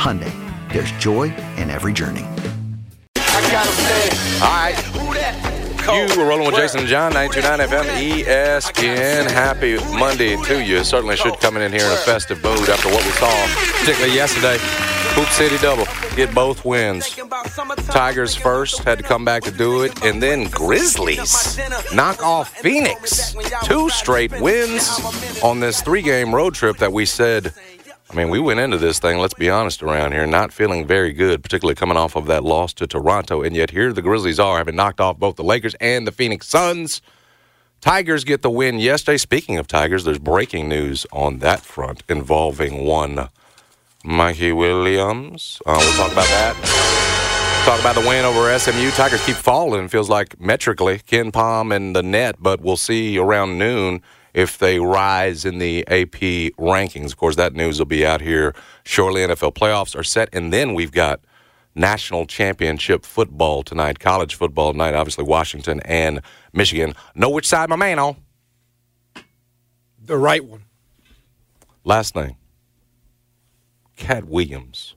Hyundai, there's joy in every journey. All right. You were rolling with Jason and John, 929 FM ESPN. Happy Monday to you. Certainly should coming in here in a festive mood after what we saw, particularly yesterday. Hoop City double. Get both wins. Tigers first, had to come back to do it. And then Grizzlies knock off Phoenix. Two straight wins on this three game road trip that we said I mean, we went into this thing, let's be honest, around here, not feeling very good, particularly coming off of that loss to Toronto. And yet here the Grizzlies are, having knocked off both the Lakers and the Phoenix Suns. Tigers get the win yesterday. Speaking of Tigers, there's breaking news on that front involving one Mikey Williams. Uh, we'll talk about that. Talk about the win over SMU. Tigers keep falling, feels like metrically. Palm and the net, but we'll see around noon if they rise in the AP rankings. Of course, that news will be out here shortly. NFL playoffs are set, and then we've got national championship football tonight, college football tonight. Obviously, Washington and Michigan. Know which side my man on? The right one. Last name. Katt Williams.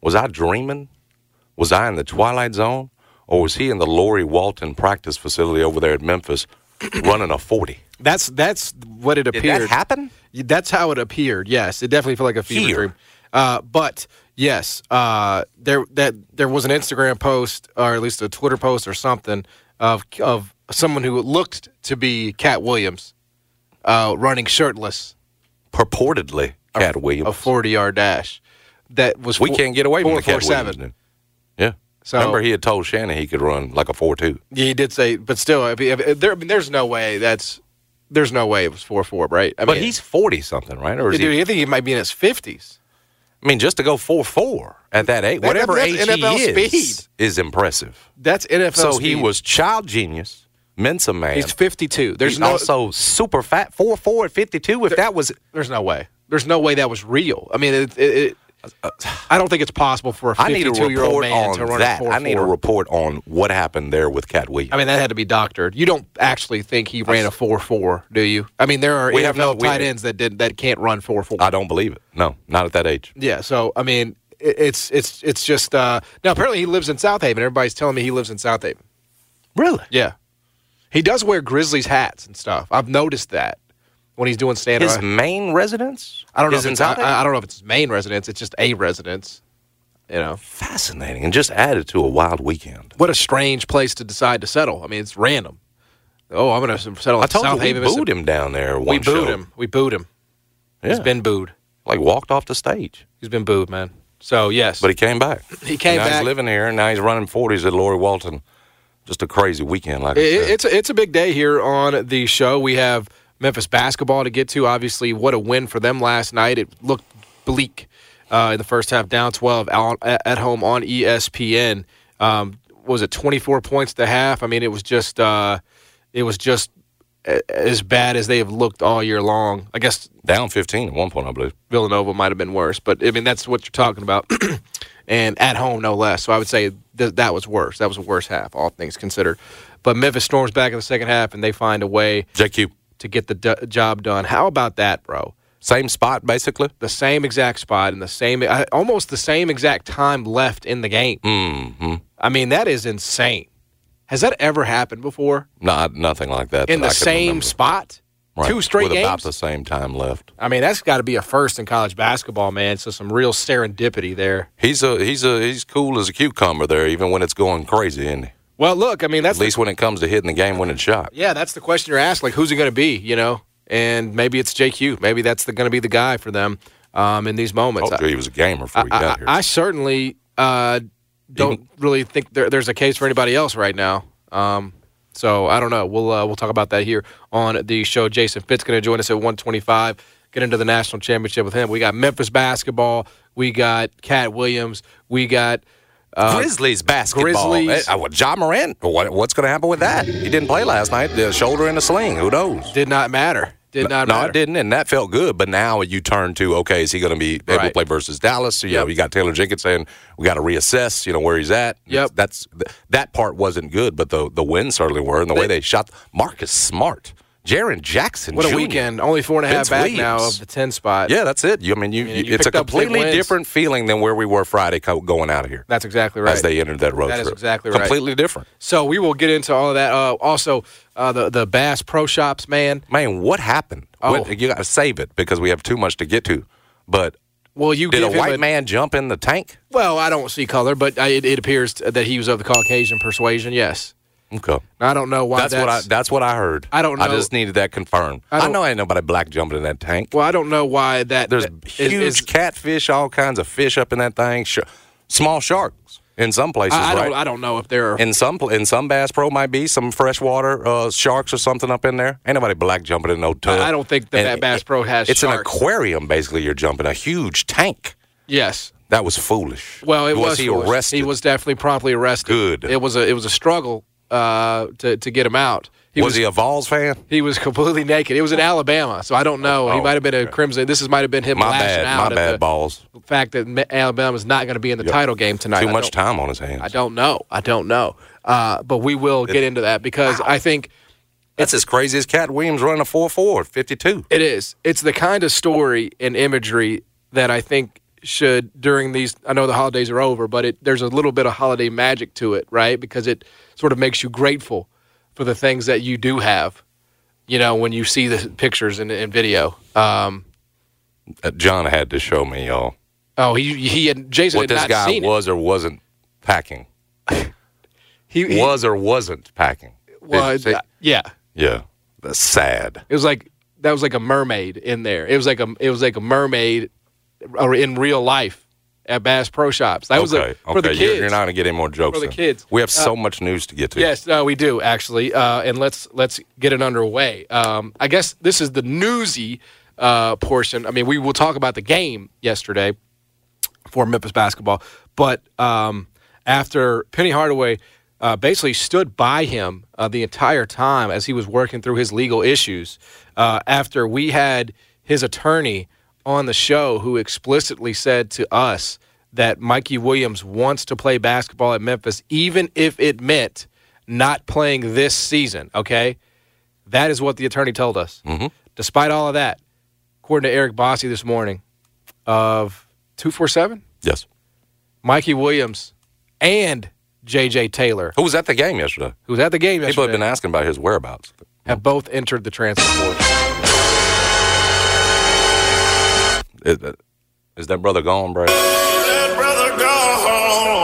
Was I dreaming? Was I in the twilight zone? Or was he in the Laurie-Walton practice facility over there at Memphis running a 40? That's that's what it appeared. Did that happen? That's how it appeared. Yes, it definitely felt like a fever Here. dream. Uh, but yes, uh, there that there was an Instagram post or at least a Twitter post or something of of someone who looked to be Katt Williams uh, running shirtless Purportedly, Katt Williams. a forty yard dash. That was we four- can't get away from four, the Katt Williams. Seven. then. Yeah. So- Remember, he had told Shannon he could run like a 4 2. Yeah, he did say, but still, I mean, if- there, I mean, there's no way that's there's no way it was four four, right? I But mean, he's 40 something, right? Or is dude, he? I think he might be in his fifties. I mean, just to go 4 4 at that age, That- whatever that's age NFL he is, speed. is impressive. That's NFL. so he was child genius, Mensa man. He's 52. There's He's no also super fat, 4 4 at 52. If that was. There's no way. There's no way that was real. I mean, it, it, I don't think it's possible for a I need a 52 year old man to run that. a 4 I need a report on what happened there with Katt Williams. I mean, that had to be doctored. You don't actually think he ran a 4 4, do you? I mean, there are We NFL have no- tight ends that did that can't run 4 4. I don't believe it. No, not at that age. Yeah, so I mean, it, it's it's it's just uh now apparently he lives in South Haven. Everybody's telling me he lives in South Haven. Really? Yeah. He does wear Grizzlies hats and stuff. I've noticed that when he's doing stand His main residence? I don't know if it's, I, I don't know if it's his main residence. It's just a residence. You know, Fascinating. And just added to a wild weekend. what a strange place to decide to settle. I mean, it's random. Oh, I'm going to settle I told South you we Haven. booed him down there We booed show. him. We booed him. Yeah. He's been booed. like walked off the stage. He's been booed, man. So yes, But he came back. He came now back. He's living here, and now he's running 40s at Laurie-Walton. Just a crazy weekend, like It- it's a, it's a big day here on the show. We have Memphis basketball to get to. Obviously, what a win for them last night. It looked bleak uh, in the first half, down 12 out, at home on ESPN. Um, was it 24 points to half? I mean, it was just uh, it was just as bad as they have looked all year long. I guess Down 15 at one point, I believe. Villanova might have been worse, but I mean that's what you're talking about. and at home no less. So I would say th- that was worse. That was a worse half, all things considered. But Memphis storms back in the second half, and they find a way JQ, to get the d- job done. How about that, bro? same spot basically. The same exact spot and the same, uh, almost the same exact time left in the game. hmm I mean, that is insane. Has that ever happened before Not nothing like that. in that the same remember. spot? Right. Two straight with games. about the same time left. I mean, that's got to be a first in college basketball, man. So some real serendipity there. He's a he's a he's cool as a cucumber there, even when it's going crazy, isn't he? Well, look, I mean, that's At least when it comes to hitting the game winning shot. Yeah, that's the question you're asked. Like, who's it going to be? You know, and maybe it's JQ. Maybe that's going to be the guy for them um, in these moments. You he was a gamer before he I, got I, here. I certainly uh, don't really think there, there's a case for anybody else right now. Um, so I don't know. We'll uh, we'll talk about that here on the show. Jason Fitz going to join us at 125. Get into the national championship with him. We got Memphis basketball. We got Katt Williams. We got Grizzlies basketball. Grizzlies. Uh, Ja Morant. What, what's going to happen with that? He didn't play last night. The shoulder in a sling. Who knows? did not matter. Did not matter. no, matter. it didn't, and that felt good. But now you turn to okay, is he going to be able to play versus Dallas? You know, you got Taylor Jenkins saying we got to reassess. You know where he's at. Yep. that's that part wasn't good, but the the wins certainly were, and the way they shot Marcus Smart, Jaren Jackson. What a Jr. weekend! Only four and a half Vince back now of the ten spot. Yeah, that's it. You, I mean, you, mean, you- it's a picked up big completely different feeling than where we were Friday co- going out of here. that's exactly right. As they entered that road That is trip. exactly right. Completely different. So we will get into all of that. Uh, also, uh, the the Bass Pro Shops, man. Man, what happened? Oh. What- you got to save it because we have too much to get to. But Well, you did a white man jump in the tank? Well, I don't see color, but I, it, it appears that he was of the Caucasian persuasion. Yes. Okay. I don't know why. That's, what I. That's what I heard. I don't I just needed that confirmed. I I, know ain't nobody black jumping in that tank. well, I don't know why that. There's that huge is- catfish, all kinds of fish up in that thing. Sh- small sharks in some places, I, I right? don't. I don't know if there are. in some in some Bass Pro might be some freshwater uh, sharks or something up in there. Ain't nobody black jumping in no tub. I don't think that And that Bass Pro has It's an aquarium, basically. You're jumping a huge tank. yes. That was foolish. Well, it was. he foolish. arrested? He was definitely promptly arrested. Good. It was a. It was a struggle uh, to to get him out. He was, he a Vols fan? He was completely naked. It was in Alabama, so I don't know. he Oh, might have been a. Crimson. This is might have been him My lashing bad. out My bad. the balls. fact that Ma- Alabama's not going to be in the title game tonight. Too I much time on his hands. I don't know. I don't know. Uh, but we will get into that because I think That's as crazy as Katt Williams running a 4-4 at 52. it is. It's the kind of story and imagery that I think should during these. I know the holidays are over, but it, there's a little bit of holiday magic to it, right? Because it sort of makes you grateful for the things that you do have. You know, when you see the pictures and, and video. Um, Uh, John had to show me, y'all, oh, he he had Jason what had this guy seen it. was or wasn't packing. He, he Was or wasn't packing. well, Did you see? uh, yeah. yeah. That's sad. It was like that was like a mermaid in there. It was like a it was like a mermaid or in real life at Bass Pro Shops. That was okay. a, for okay. the You're, kids. you're not going to get any more jokes. For the then. kids. We have so much news to get to. Yes, no, we do actually, uh, and let's let's get it underway. Um, I guess this is the newsy uh, portion. I mean, we will talk about the game yesterday for Memphis basketball, but um, after Penny Hardaway uh, basically stood by him uh, the entire time as he was working through his legal issues, uh, after we had his attorney on the show who explicitly said to us that Mikey Williams wants to play basketball at Memphis, even if it meant not playing this season. Okay, that is what the attorney told us. Mm-hmm. Despite all of that, according to Eric Bossi this morning of two four seven. Yes. Mikey Williams and J.J. Taylor, Who was at the game yesterday? who was at the game yesterday. People have been asking about his whereabouts. have both entered the transfer portal. Is, is that brother gone, Brad?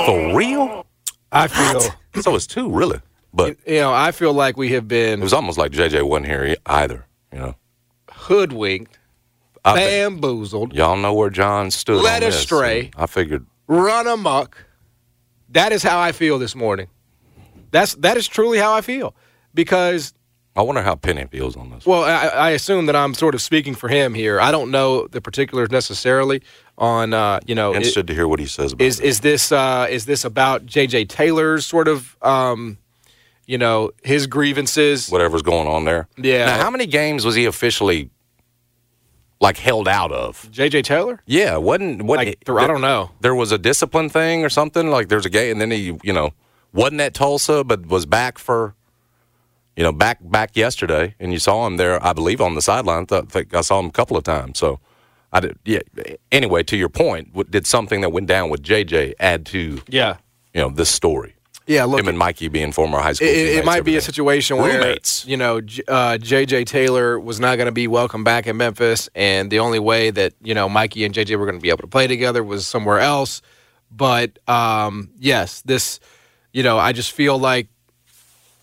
For real? I feel, So it's two, really. But you know, I feel like we have been. it was almost like JJ wasn't here either. You know, hoodwinked, I think- bamboozled, y'all know where John stood. Led on this, astray. I figured run amok. That is how I feel this morning. That's that is truly how I feel because I wonder how Penny feels on this. Well, I, I assume that I'm sort of speaking for him here. I don't know the particulars necessarily on, uh, you know, Interested to hear what he says about is it. is this uh, is this about J.J. Taylor's sort of, um, you know, his grievances? whatever's going on there. Yeah. Now, how many games was he officially like held out of. J.J. Taylor? Yeah, wasn't what Like, th- I don't know. There was a discipline thing or something. Like there's a game, and then he, you know, wasn't at Tulsa, but was back for, you know, back back yesterday, and you saw him there, I believe, on the sideline. I think I saw him a couple of times. So, I did. Yeah. Anyway, to your point, what- did something that went down with JJ add to Yeah. you know this story? Yeah, look, Him and Mikey being former high school. it, it might be a situation where Roommates. you know uh, J.J. Taylor was not going to be welcome back in Memphis, and the only way that you know Mikey and J.J. were going to be able to play together was somewhere else. But um, yes, this you know I just feel like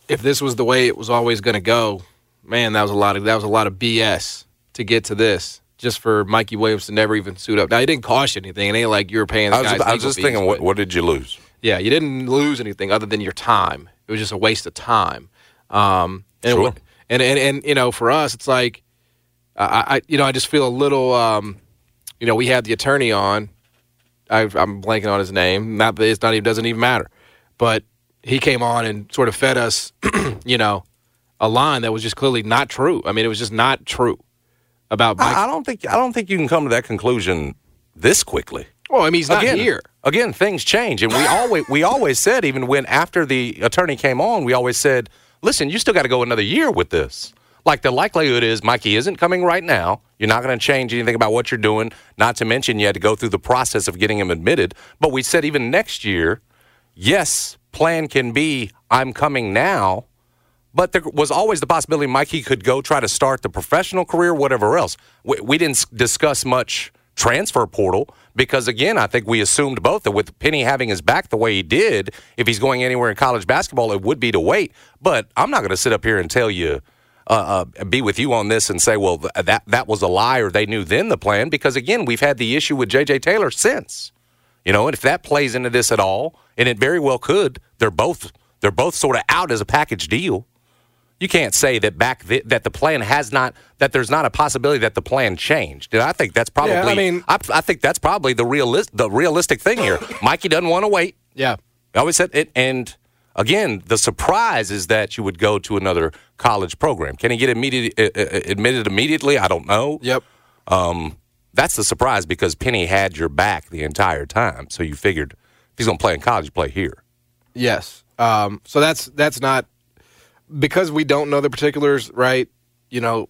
if this was the way it was always going to go, man, that was a lot of that was a lot of BS to get to this. Just for Mikey Williams to never even suit up. Now he didn't cost you anything. It ain't like you were paying. I was, I was just fees, thinking, what, what did you lose? yeah, you didn't lose anything other than your time. It was just a waste of time. Um, and, Sure. wa- and and and you know, for us, it's like, I, I you know, I just feel a little, um, you know, we had the attorney on. I, I'm blanking on his name. Not, it's not even doesn't even matter. But he came on and sort of fed us, you know, a line that was just clearly not true. I mean, it was just not true about Mike. I, I don't think I don't think you can come to that conclusion this quickly. well, I mean, he's not again, here. Again, things change, and we always we always said even when after the attorney came on, we always said, "Listen, you still got to go another year with this." Like the likelihood is Mikey isn't coming right now. You're not going to change anything about what you're doing. Not to mention you had to go through the process of getting him admitted. But we said even next year, yes, plan can be I'm coming now. But there was always the possibility Mikey could go try to start the professional career, whatever else. We, we didn't discuss much transfer portal because, again, I think we assumed both that with Penny having his back the way he did, if he's going anywhere in college basketball, it would be to wait. But I'm not going to sit up here and tell you, uh, uh, be with you on this and say, well, th- that that was a lie or they knew then the plan because, again, we've had the issue with J.J. Taylor since. You know, and if that plays into this at all, and it very well could, they're both they're both sort of out as a package deal. You can't say that back th- that the plan has not that there's not a possibility that the plan changed. And I think that's probably I mean- I, I think that's probably the realist the realistic thing here. Mikey doesn't want to wait. Yeah. I always said it, and again, the surprise is that you would go to another college program. Can he get immediate, uh, uh, admitted immediately? I don't know. Yep. That's the surprise because Penny had your back the entire time. So you figured if he's going to play in college, play here. Yes. Um, so that's that's not because we don't know the particulars, right? You know,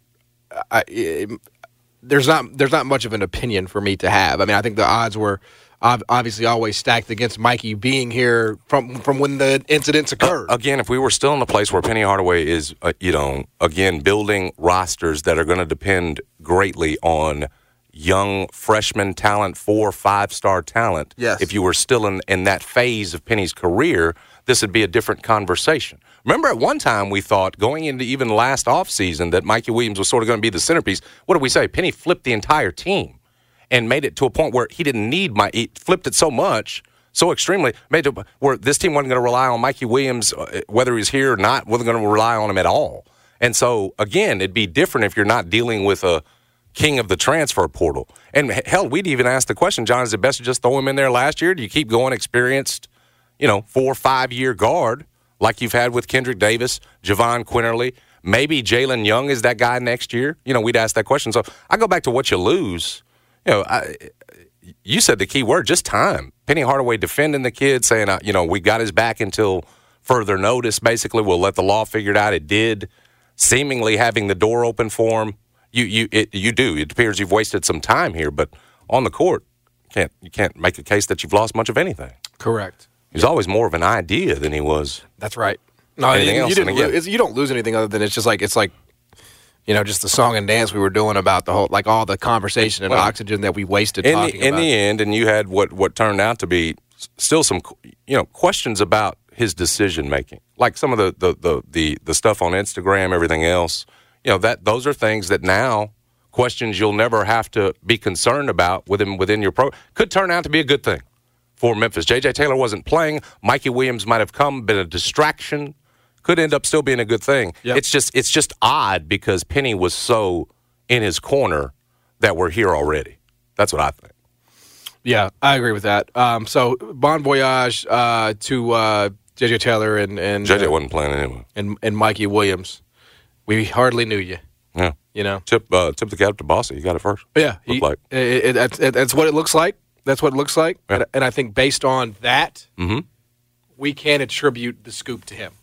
I, it, there's not there's not much of an opinion for me to have. I mean, I think the odds were obviously always stacked against Mikey being here from from when the incidents occurred. Again, if we were still in a place where Penny Hardaway is, uh, you know, again, building rosters that are going to depend greatly on young freshman talent, four, five star talent. Yes. If you were still in, in that phase of Penny's career, this would be a different conversation. Remember, at one time we thought going into even last offseason that Mikey Williams was sort of going to be the centerpiece. What did we say? Penny flipped the entire team and made it to a point where he didn't need my. He flipped it so much, so extremely, made it where this team wasn't going to rely on Mikey Williams, uh, whether he's here or not, wasn't going to rely on him at all. And so, again, it'd be different if you're not dealing with a king of the transfer portal. And hell, we'd even ask the question, John, is it best to just throw him in there last year? Do you keep going experienced, you know, four five year guard like you've had with Kendrick Davis, Jahvon Quinerly? Maybe Jalen Young is that guy next year. You know, we'd ask that question. So I go back to what you lose. You know, I, you said the key word, just time. Penny Hardaway defending the kid, saying, uh, you know, we got his back until further notice. Basically, we'll let the law figure it out. It did, seemingly having the door open for him. You, you, it, you do. It appears you've wasted some time here, but on the court, can't you can't make a case that you've lost much of anything. Correct. He's always more of an idea than he was. That's right. No, Anything you, else, you again- you don't lose anything other than it's just like it's like, you know, just the song and dance we were doing about the whole, like all the conversation and Well, oxygen that we wasted in talking the, in the end, and you had what what turned out to be still some you know questions about his decision making, like some of the the, the the the stuff on Instagram, everything else. You know that those are things that now questions you'll never have to be concerned about within within your pro could turn out to be a good thing for Memphis. J.J. Taylor wasn't playing. Mikey Williams might have come, been a distraction. Could end up still being a good thing. Yep. It's just it's just odd because Penny was so in his corner that we're here already. That's what I think. Yeah, I agree with that. Um, so bon voyage uh, to uh, JJ Taylor and and JJ uh, wasn't playing anyway. and and Mikey Williams. We hardly knew you. Yeah. You know. Tip uh, tip the cap to Bossi. You got it first. Yeah, he- like. it- it- that's, it- that's what it looks like. That's what it looks like. Yeah. And, and I think based on that, Mhm. we can attribute the scoop to him.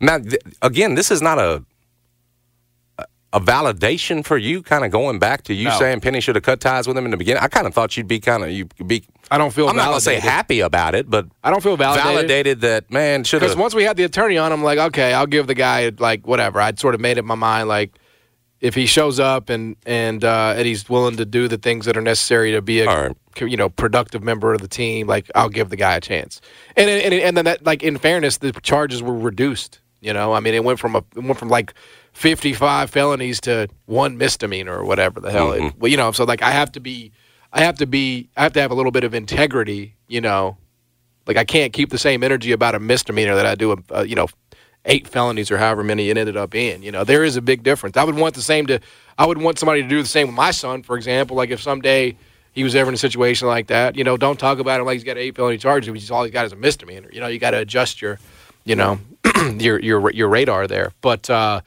Now, th- again, this is not a a validation for you. Kind of going back to you No. saying Penny should have cut ties with him in the beginning. I kind of thought you'd be kind of you be. I don't feel I'm not gonna say happy about it, but I don't feel validated. validated that man should Because once we had the attorney on, I'm like, okay, I'll give the guy like whatever. I'd sort of made up my mind like if he shows up and and uh, and he's willing to do the things that are necessary to be a right. you know productive member of the team, like I'll give the guy a chance. And and and then that like in fairness, the charges were reduced. You know, I mean, it went from a it went from like 55 felonies to one misdemeanor or whatever the hell. It, well, you know, so like I have to be, I have to be, I have to have a little bit of integrity. You know, like I can't keep the same energy about a misdemeanor that I do, a, a you know, eight felonies or however many it ended up in. You know, there is a big difference. I would want the same to, I would want somebody to do the same with my son, for example. Like if someday he was ever in a situation like that, you know, don't talk about him like he's got eight felony charges, which is all he's got is a misdemeanor. You know, you got to adjust your, you know, your your your radar there. But uh,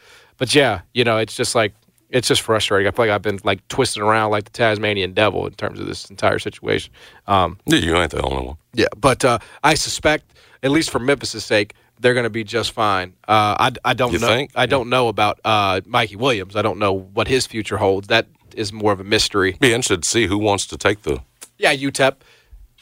but yeah, you know, it's just like it's just frustrating. I feel like I've been like twisted around like the Tasmanian devil in terms of this entire situation. Um, Yeah, you ain't the only one. yeah, but uh, I suspect, at least for Memphis' sake, they're going to be just fine. Uh, I, I don't You know. think? I don't know about uh, Mikey Williams. I don't know what his future holds. That is more of a mystery. Be interested to see who wants to take the Yeah, UTEP.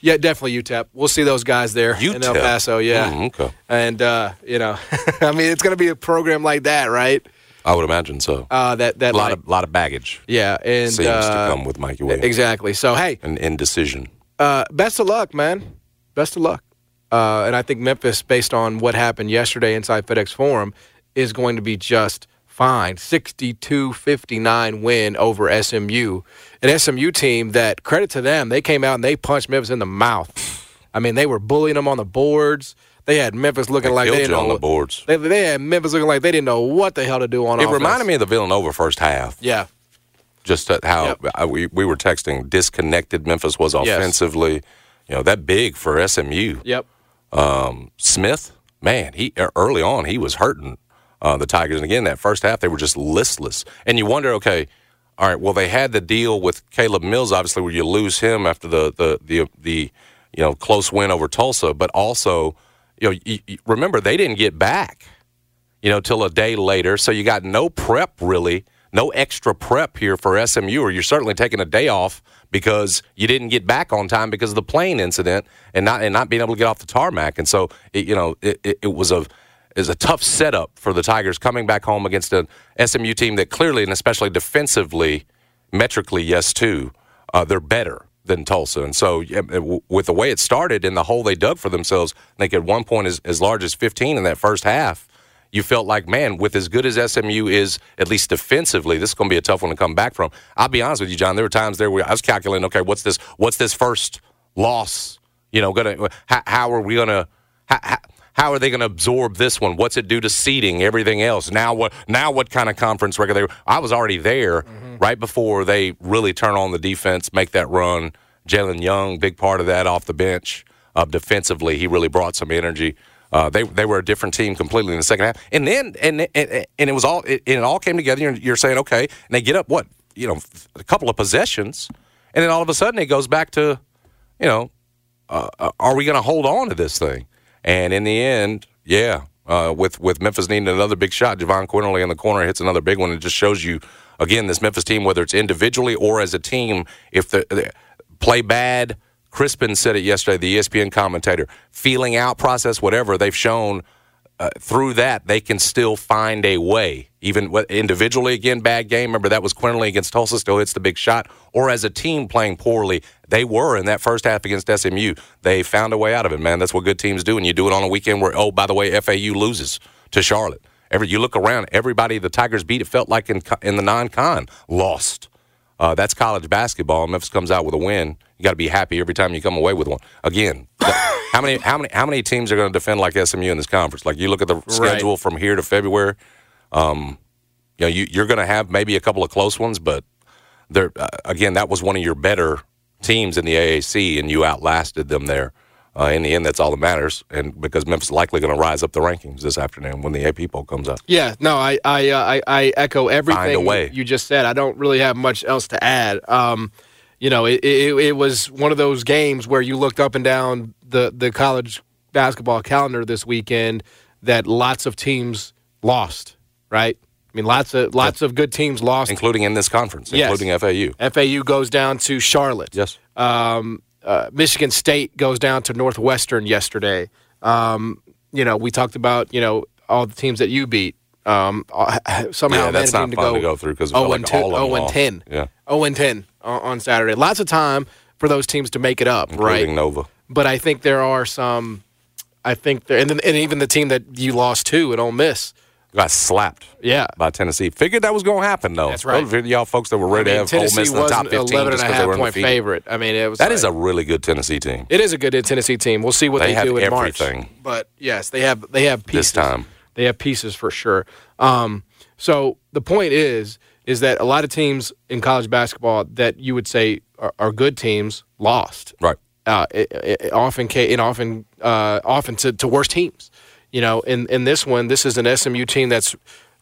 Yeah, definitely UTEP. We'll see those guys there UTEP. in El Paso. Yeah, Mm, okay. and uh, you know, I mean, it's going to be a program like that, right? I would imagine so. Uh, that that a lot like- of lot of baggage yeah, and seems uh, to come with Mikey Williams. exactly. So hey, An indecision. uh, best of luck, man. Best of luck. Uh, and I think Memphis, based on what happened yesterday inside FedEx Forum, is going to be just fine. 62 59 win over SMU. An SMU team that, credit to them, they came out and they punched Memphis in the mouth. I mean, they were bullying them on the boards. They had Memphis looking They like they didn't know on the boards. They, they had Memphis looking like they didn't know what the hell to do on offense. It offense. reminded me of the Villanova first half. Yeah. Just how Yep. I, we we were texting disconnected Memphis was Yes. offensively. You know that big for SMU. Yep. Smith, man, he er, early on he was hurting uh, the Tigers, and again that first half they were just listless, and you wonder, okay, all right, well they had the deal with Caleb Mills, obviously, where you lose him after the the the, the you know close win over Tulsa, but also you know you, you- remember they didn't get back, you know, till a day later, so you got no prep really. No extra prep here for SMU, or you're certainly taking a day off because you didn't get back on time because of the plane incident and not and not being able to get off the tarmac. And so, it, you know, it, it, it was a is a tough setup for the Tigers coming back home against an SMU team that clearly and especially defensively, metrically, yes, too, uh, they're better than Tulsa. And so, with the way it started and the hole they dug for themselves, I think at one point as, as large as 15 in that first half, you felt like, man, with as good as SMU is, at least defensively, this is going to be a tough one to come back from. I'll be honest with you, John. There were times there where I was calculating, okay, what's this? What's this first loss? You know, gonna how, how are we gonna how, how, are they going to absorb this one? What's it do to seeding? Everything else. Now what? Now what kind of conference record? They I was already there mm-hmm. Right before they really turn on the defense, make that run. Jalen Young, big part of that off the bench. Uh, defensively, he really brought some energy. Uh, they they were a different team completely in the second half, and then and and, and it was all it, it all came together. You're, you're saying okay, and they get up what you know a couple of possessions, and then all of a sudden it goes back to you know uh, are we going to hold on to this thing? And in the end, yeah, uh, with with Memphis needing another big shot, Jahvon Quinerly in the corner hits another big one. It just shows you again this Memphis team, whether it's individually or as a team, if the, play bad. Crispin said it yesterday, the ESPN commentator. Feeling out process, whatever they've shown uh, through that, they can still find a way. Even individually, again, bad game. Remember that was Quinerly against Tulsa, still hits the big shot. Or as a team playing poorly, they were in that first half against SMU. They found a way out of it, man. That's what good teams do. And you do it on a weekend where, oh, by the way, FAU loses to Charlotte. Every you look around, everybody the Tigers beat. It felt like in in the non-con lost. Uh, that's college basketball. Memphis comes out with a win. You got to be happy every time you come away with one. Again, how many how many how many teams are going to defend like SMU in this conference? Like you look at the schedule from here to February. Um, you know, you, you're going to have maybe a couple of close ones, but there uh, again, that was one of your better teams in the AAC, and you outlasted them there. Uh, in the end, that's all that matters, and because Memphis is likely going to rise up the rankings this afternoon when the AP poll comes up. Yeah, no, I I uh, I, I echo everything way. you just said. I don't really have much else to add. Um, you know, it, it, it was one of those games where you looked up and down the the college basketball calendar this weekend that lots of teams lost. Right? I mean, lots of lots of good teams lost. including in this conference, Yes. including FAU. FAU goes down to Charlotte. Yes. Um, uh, Michigan State goes down to Northwestern yesterday. Um, you know, we talked about you know all the teams that you beat. Um, uh, somehow Yeah, that's not fun to to go through because 0 like and 2, all of them 0 and. 10. Yeah. 0 and 10 on, Saturday. Lots of time for those teams to make it up, right? Nova. But I think there are some. I think there, and, then, and even the team that you lost to at Ole Miss. Got slapped Yeah. by Tennessee. Figured that was going to happen, though. That's right. Those y'all folks that were I ready mean, to have Ole Tennessee Miss in the top 15 11 just and a because they half point undefeated. favorite. I mean, it was That like, is a really good Tennessee team. It is a good Tennessee team. We'll see what They they, do in March. But yes, they have they have pieces This time. They have pieces for sure. Um, so the point is is that a lot of teams in college basketball that you would say are, are good teams lost. Right. Uh, it, it, often, and often, uh, often to, to worse teams. You know, in, in this one, this is an SMU team that's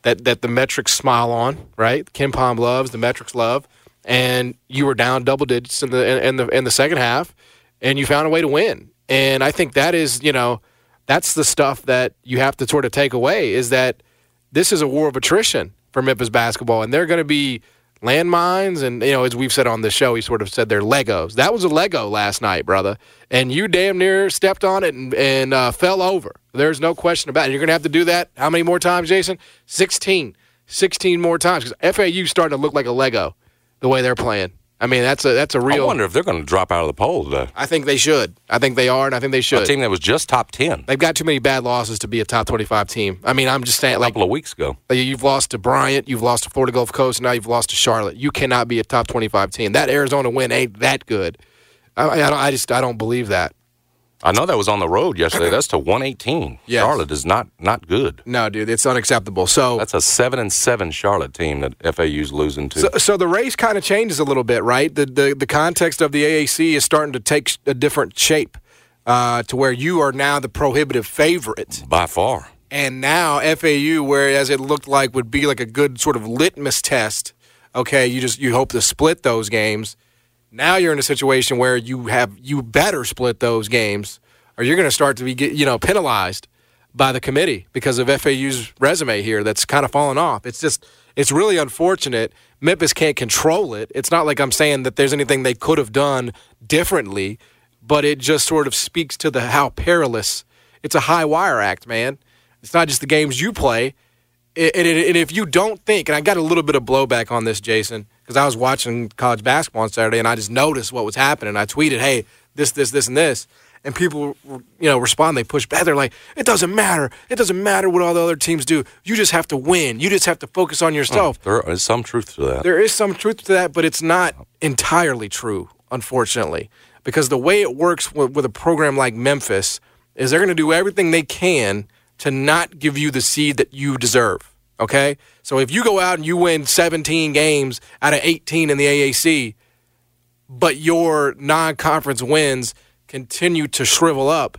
that that the metrics smile on, right? KenPom loves the metrics love, and you were down double digits in the in the in the second half, and you found a way to win. And I think that is, you know, that's the stuff that you have to sort of take away is that this is a war of attrition for Memphis basketball, and they're going to be landmines. And you know, as we've said on the show, he sort of said they're Legos. That was a Lego last night, brother, and you damn near stepped on it and, and uh, fell over. There's no question about it. You're going to have to do that how many more times, Jason? 16. 16 more times because FAU starting to look like a Lego the way they're playing. I mean, that's a that's a real. I wonder if they're going to drop out of the poll today. I think they should. I think they are, and I think they should. A team that was just top 10 They've got too many bad losses to be a top 25 team. I mean, I'm just saying, a like, couple of weeks ago. you've lost to Bryant, you've lost to Florida Gulf Coast, and now you've lost to Charlotte. You cannot be a top 25 team. That Arizona win ain't that good. I, I, don't, I just I don't believe that. I know that was on the road yesterday. That's to 118. Yes. Charlotte is not not good. No, dude, it's unacceptable. So, That's a seven and seven Charlotte team that FAU's losing to. so, so the race kind of changes a little bit, right? The, the the context of the AAC is starting to take a different shape uh, to where you are now the prohibitive favorite. by far. And now FAU, whereas it looked like would be like a good sort of litmus test, okay, you just you hope to split those games. Now you're in a situation where you have you better split those games, or you're going to start to be you know penalized by the committee because of FAU's resume here that's kind of fallen off. It's just it's really unfortunate. Memphis can't control it. It's not like I'm saying that there's anything they could have done differently, but it just sort of speaks to the how perilous. It's a high wire act, man. It's not just the games you play. And if you don't think, and I got a little bit of blowback on this, Jason, because I was watching college basketball on Saturday and I just noticed what was happening. I tweeted, "Hey, this, this, this, and this," and people, you know, respond. They push back. They're like, "It doesn't matter. It doesn't matter what all the other teams do. You just have to win. You just have to focus on yourself." Mm, there is some truth to that. There is some truth to that, but it's not entirely true, unfortunately, because the way it works with, with a program like Memphis is they're going to do everything they can to not give you the seed that you deserve. Okay, so if you go out and you win 17 games out of 18 in the AAC, but your non-conference wins continue to shrivel up,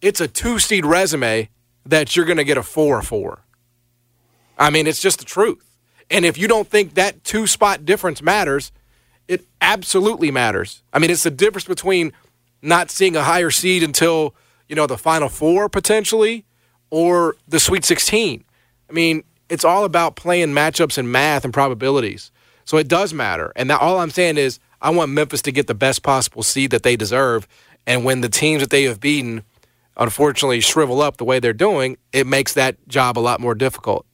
it's a two-seed resume that you're going to get a four for. I mean, it's just the truth. And if you don't think that two spot difference matters, it absolutely matters. I mean, it's the difference between not seeing a higher seed until, you know, the final four potentially or the Sweet 16. I mean, it's all about playing matchups and math and probabilities. So it does matter. And that, all I'm saying is, I want Memphis to get the best possible seed that they deserve. And when the teams that they have beaten, unfortunately, shrivel up the way they're doing, it makes that job a lot more difficult.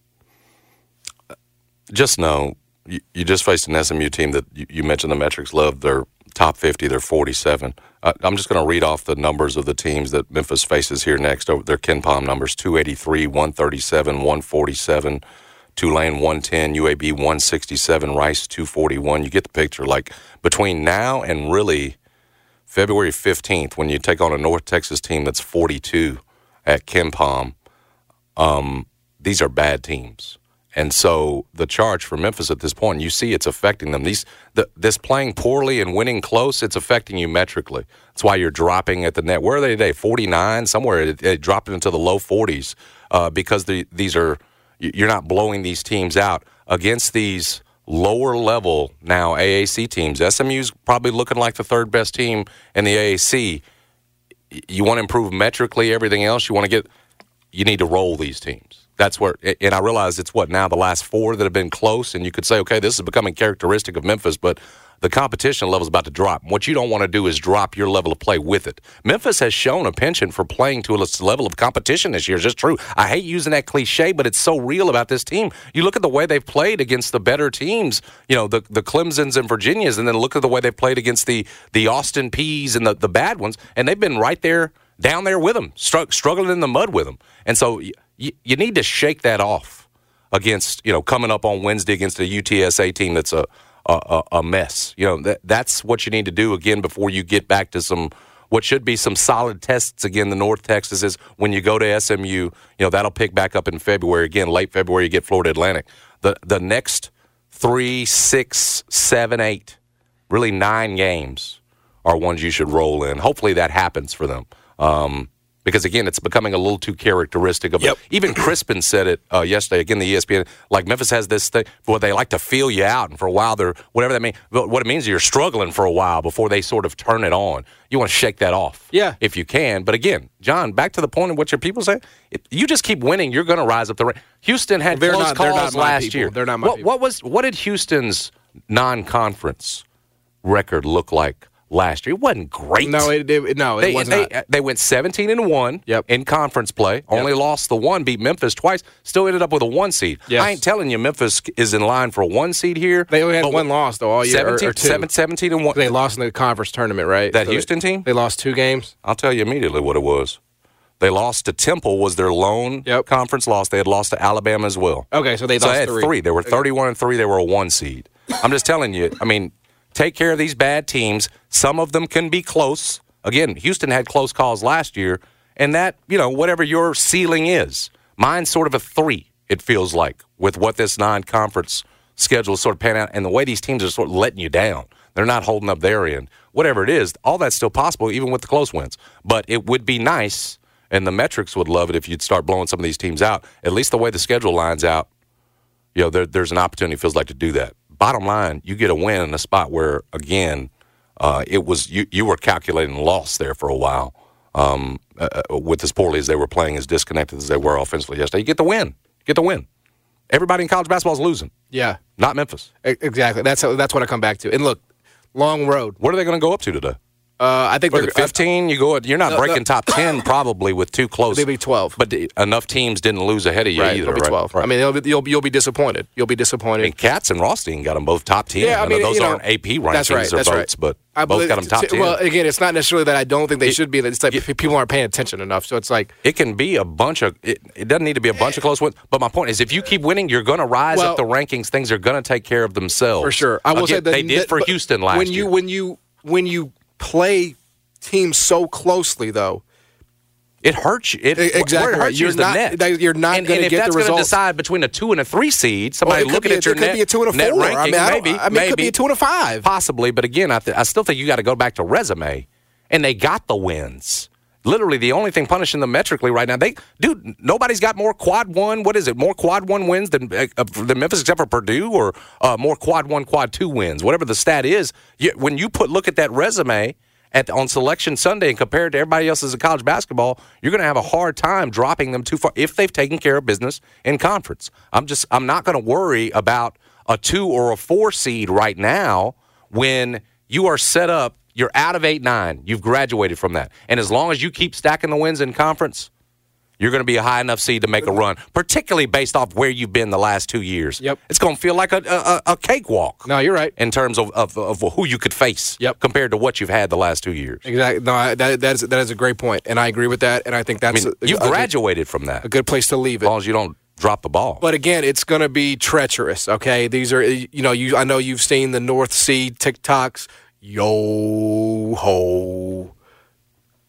just know you, you just faced an SMU team that you, you mentioned the metrics love. They're top 50, they're 47. Uh, I'm just going to read off the numbers of the teams that Memphis faces here next. Over their KenPom numbers 283, 137, 147. Tulane 110, UAB 167, Rice 241. You get the picture. Like between now and really February 15th, when you take on a North Texas team that's 42 at KenPom, um, these are bad teams. And so the charge for Memphis at this point, you see it's affecting them. These the, this playing poorly and winning close, it's affecting you metrically. That's why you're dropping at the net. Where are they today? 49 somewhere. It, it dropped into the low 40s uh, because the, these are you're not blowing these teams out against these lower level now AAC teams. SMU's probably looking like the third best team in the AAC. You want to improve metrically everything else. You want to get you need to roll these teams. That's where, and I realize it's what now the last four that have been close, and you could say, okay, this is becoming characteristic of Memphis, but the competition level is about to drop. What you don't want to do is drop your level of play with it. Memphis has shown a penchant for playing to a level of competition this year. It's just true. I hate using that cliche, but it's so real about this team. You look at the way they've played against the better teams, you know, the, the Clemsons and Virginias, and then look at the way they've played against the, the Austin Peays and the, the bad ones, and they've been right there, down there with them, str- struggling in the mud with them. And so you, you need to shake that off against, you know, coming up on Wednesday against a UTSA team that's a, a, a mess. You know, that, that's what you need to do again before you get back to some what should be some solid tests again. The North Texas is when you go to SMU, you know that'll pick back up in February again. Late February, you get Florida Atlantic. The the next three, six, seven, eight, really nine games are ones you should roll in. Hopefully that happens for them. Um, because again, it's becoming a little too characteristic of yep. it. Even Crispin said it uh, yesterday. Again, the ESPN like Memphis has this thing where they like to feel you out, and for a while they're whatever that means. What it means is you're struggling for a while before they sort of turn it on. You want to shake that off, yeah, if you can. But again, John, back to the point of what your people say. If you just keep winning, you're going to rise up the. rank. Houston had they're close not, calls last people. year. They're not my what, what was what did Houston's non-conference record look like? Last year. It wasn't great. No, it, it no, it they, was they, not. They went 17 and one yep. in conference play. Yep. Only lost the one, beat Memphis twice. Still ended up with a one seed. Yes. I ain't telling you Memphis is in line for a one seed here. They only had one loss though all year. 17, or, or 17 and one. They lost in the conference tournament, right? That so Houston they, team. They lost two games. I'll tell you immediately what it was. They lost to Temple was their lone yep. conference loss. They had lost to Alabama as well. Okay, so they so lost they had three. three. They were 31 and three. They were a one seed. I'm just telling you. I mean, take care of these bad teams. Some of them can be close. Again, Houston had close calls last year, and that, you know, whatever your ceiling is, mine's sort of a three, it feels like, with what this non conference schedule is sort of panning out and the way these teams are sort of letting you down. They're not holding up their end. Whatever it is, all that's still possible, even with the close wins. But it would be nice, and the metrics would love it if you'd start blowing some of these teams out. At least the way the schedule lines out, you know, there, there's an opportunity, feels like, to do that bottom line, you get a win in a spot where, again, uh, it was you, you were calculating loss there for a while. Um, uh, with as poorly as they were playing, as disconnected as they were offensively yesterday, you get the win. Get the win. Everybody in college basketball is losing. Yeah, not Memphis. Exactly. That's that's what I come back to. And look, long road. What are they going to go up to today? Uh, I think they're 15. You go. You're not no, breaking no. top 10 probably with too close. They'll 12. But enough teams didn't lose ahead of you right, either. Be 12. Right? I mean, you'll be, you'll, you'll be disappointed. You'll be disappointed. And Katz and Rothstein got them both top 10. Yeah, I mean, those you know, aren't AP rankings that's right, or that's votes, right. but I both got them top 10. Well, again, it's not necessarily that I don't think they It- should be. It's like it- people aren't paying attention enough. So it's like, It can be a bunch of. It, it doesn't need to be a bunch of close wins. But my point is, if you keep winning, you're going to rise Well- up the rankings. Things are going to take care of themselves. for sure. I will Again, say that they did for Houston last year. when you, year. When you when you play teams so closely, though, It hurts you. It, exactly it hurts you You're the not- you're not and if get the that's gonna results. decide between a two and a three seed, somebody Well, looking a- at your it could net, be a two and a four. I mean, I maybe, I mean, maybe it could be a two and a five. possibly. But again, I, th- I still think you got to go back to resume, and they got the wins. Literally, the only thing punishing them metrically right now, they dude, nobody's got more quad one. What is it? More quad one wins than uh, uh, than Memphis, except for Purdue, or uh, more quad one, quad two wins, whatever the stat is. You, when you put look at that resume at on Selection Sunday and compare it to everybody else's in college basketball, you're going to have a hard time dropping them too far if they've taken care of business in conference. I'm just I'm not going to worry about a two or a four seed right now when you are set up. You're out of eight nine. You've graduated from that, and as long as you keep stacking the wins in conference, you're going to be a high enough seed to make a run, particularly based off where you've been the last two years. Yep. It's going to feel like a, a, a cakewalk no, you're right. in terms of, of, of who you could face Yep. compared to what you've had the last two years. Exactly. No, I, that that is that is a great point, and I agree with that. And I think I that's mean, a, you graduated from that a good place to leave it. as long as you don't drop the ball. But again, it's going to be treacherous. Okay, these are you know you I know you've seen the North Sea TikToks. Yo ho,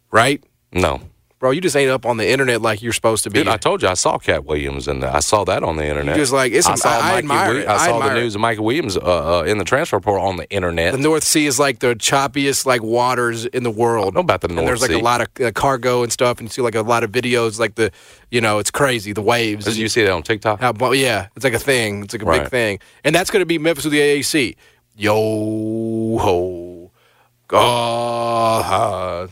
right? no. bro. You just ain't up on the internet like you're supposed to be. Dude, I told you I saw Katt Williams and I saw that on the internet. just like- it's- I saw I- I admire it. I I saw the admire it. news of Michael Williams uh, uh, in the transfer portal on the internet. the North Sea is like the choppiest like waters in the world. know about the and North there's like Sea. a lot of uh, cargo and stuff, and you see like a lot of videos, like the, you know, it's crazy the waves. Did you see that on TikTok? How, well, yeah, it's like a thing. It's like a big thing, and that's going to be Memphis with the AAC. Yo ho, God,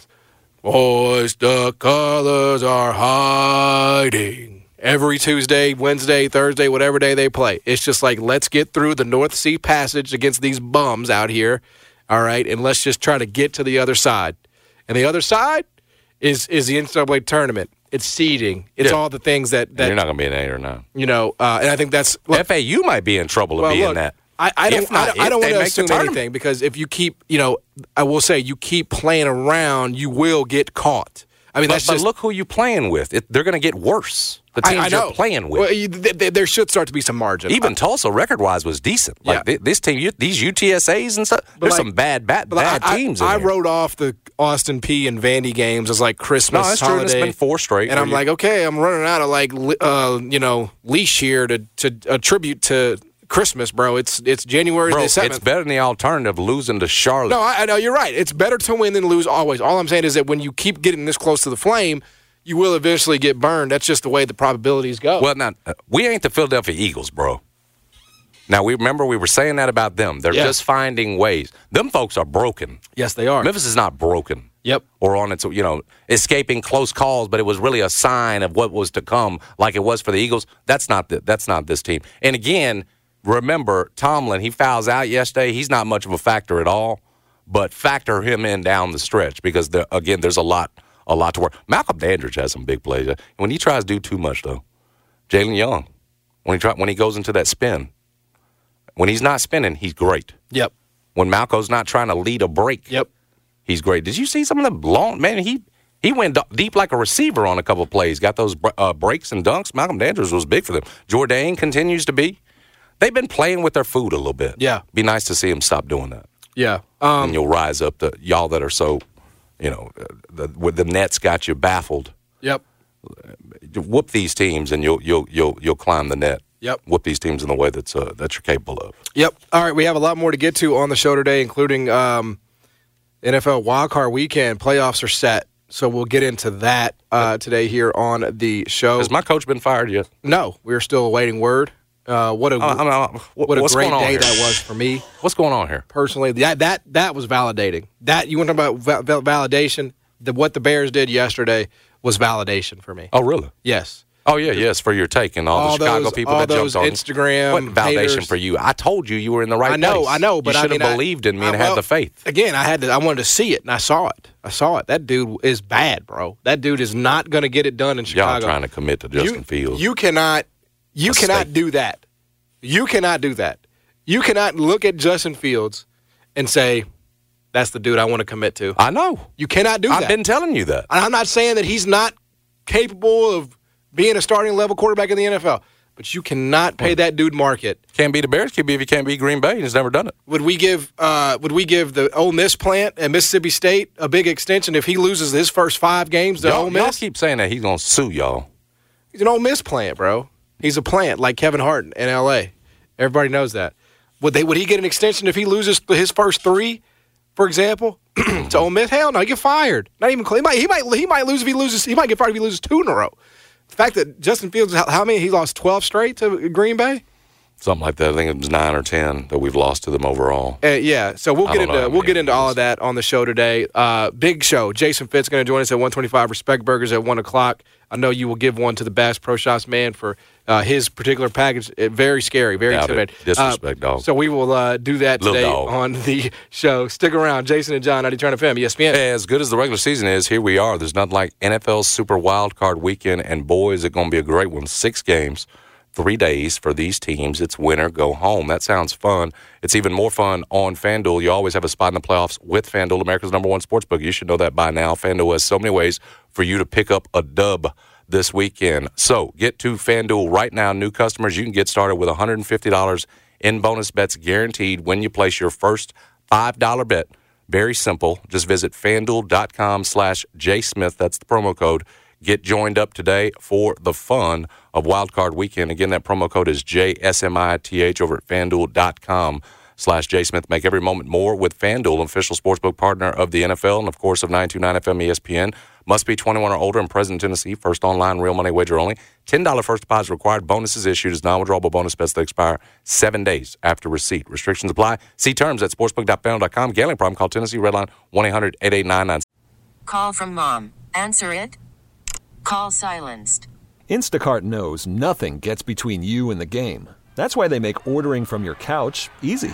boys, the colors are hiding. Every Tuesday, Wednesday, Thursday, whatever day they play, it's just like let's get through the North Sea Passage against these bums out here, all right, and let's just try to get to the other side. And the other side is is the NCAA tournament. It's seeding. It's Yeah. all the things that that You're not going to be an eight or nine. you know, uh, and I think that's look, FAU might be in trouble to well, be look, in that. I, I don't, not, I don't, I don't want to assume anything because if you keep, you know, I will say you keep playing around, you will get caught. I mean, But, that's but just. look who you playing with. It, they're going to get worse. The teams I know. you're playing with. Well, you, th- th- there should start to be some margin. Even Tulsa, record wise, was decent. Like Yeah. thi- this team, you, these UTSA's and stuff. There's like- some bad, bad, But bad I, teams. I, I wrote off the Austin Peay and Vandy games as like Christmas. No, that's true. It's holiday. been four straight and I'm you. like, okay, I'm running out of like, uh, you know, leash here to to attribute to Christmas, bro. It's it's January Bro, the it's better than the alternative losing to Charlotte. No, I, I know you're right. It's better to win than lose always. All I'm saying is that when you keep getting this close to the flame, you will eventually get burned. That's just the way the probabilities go. Well, now uh, we ain't the Philadelphia Eagles, bro. Now we remember we were saying that about them. They're just finding ways. Them folks are broken. yes, they are. Memphis is not broken. Yep. Or on its, you know, escaping close calls, but it was really a sign of what was to come, like it was for the Eagles. That's not the, that's not this team. And again, remember Tomlin. He fouls out yesterday. He's not much of a factor at all, but factor him in down the stretch because there, again, there's a lot a lot to work. Malcolm Dandridge has some big plays. When he tries to do too much, though, Jalen Young, when he try, when he goes into that spin, when he's not spinning, he's great. Yep. When Malco's not trying to lead a break, Yep. he's great. Did you see some of the long man? He he went deep like a receiver on a couple of plays. Got those uh, breaks and dunks. Malcolm Dandridge was big for them. Jordan continues to be. They've been playing with their food a little bit. Yeah. be nice to see them stop doing that, Yeah. and Um, you'll rise up. To y'all that are so, you know, uh, the, the Nets got you baffled. yep. Whoop these teams, and you'll you'll you'll you'll climb the net. Yep. Whoop these teams in the way that's uh, that you're capable of. Yep. All right. We have a lot more to get to on the show today, including um, NFL wildcard weekend. Playoffs are set. So we'll get into that uh, today here on the show. Has my coach been fired yet? no, we're still awaiting word. Uh, what a I what- what a great day that was for me. What's going on here? personally. That that that was validating. That you want to talk about val- val- validation? The what the Bears did yesterday was validation for me. Oh, really? Yes. Oh yeah, yes, for your take and all, All the Chicago those- people that jumped on Instagram What validation haters. for you? I told you you were in the right I know, place. I know, but you I should mean, have believed in me and I- had the faith. Again, I had to. I wanted to see it, and I saw it. I saw it. That dude is bad, bro. That dude is not going to get it done in Y'all Chicago. trying to commit to Justin you, Fields. You cannot. You cannot do that. You cannot do that. You cannot look at Justin Fields and say, "That's the dude I want to commit to." I know. You cannot do that. I've been telling you that. And I'm not saying that he's not capable of being a starting level quarterback in the NFL, but you cannot pay that dude market. Can't be the Bears. Be if you can't be Green Bay. He's never done it. Would we give uh, would we give the Ole Miss plant and Mississippi State a big extension if he loses his first five games to Y'all, Ole y'all keep saying that he's gonna sue y'all. He's an Ole Miss plant, bro. He's a plant like Kevin Hart in L.A. Everybody knows that. Would they? Would he get an extension if he loses his first three, for example, to Ole Miss? Hell no, he get fired. Not even. He might. He might. He might lose if he loses. He might get fired if he loses two in a row. The fact that Justin Fields, how, how many? He lost twelve straight to Green Bay. Something like that. I think it was nine or ten that we've lost to them overall. Uh, yeah, so we'll get know into we'll get into all of that on the show today. Uh, big show. Jason Fitz going to join us at one twenty five. Respect Burgers at one o'clock. I know you will give one to the Bass Pro Shops man for uh, his particular package. Uh, very scary, very Doubt it. Disrespect, Uh, dog. So we will uh, do that Little today dog. on the show. Stick around, Jason and John, 90 Turn FM, ESPN. As good as the regular season is, here we are. There's nothing like NFL Super Wild Card Weekend, and boy, is it going to be a great one. Six games, three days for these teams. It's winner go home. That sounds fun. It's even more fun on FanDuel. You always have a spot in the playoffs with FanDuel, America's number one sports book. You should know that by now. FanDuel has so many ways for you to pick up a dub this weekend. So get to FanDuel right now. New customers, you can get started with $150 in bonus bets guaranteed when you place your first $5 bet. Very simple. Just visit fanduel.com slash jsmith. That's the promo code. Get joined up today for the fun of Wild Card Weekend. Again, that promo code is JSMITH over at fanduel.com slash jsmith. Make every moment more with FanDuel, official sportsbook partner of the NFL and, of course, of 929 FM ESPN. Must be 21 or older and present in Tennessee. First online, real money wager only. $10 first deposit required. Bonuses issued as non-withdrawable bonus bets that expire seven days after receipt. Restrictions apply. See terms at sportsbook.fanduel.com. Gambling problem? Call Tennessee Redline 1-800-8899. Call from mom. Answer it. Call silenced. Instacart knows nothing gets between you and the game. That's why they make ordering from your couch easy.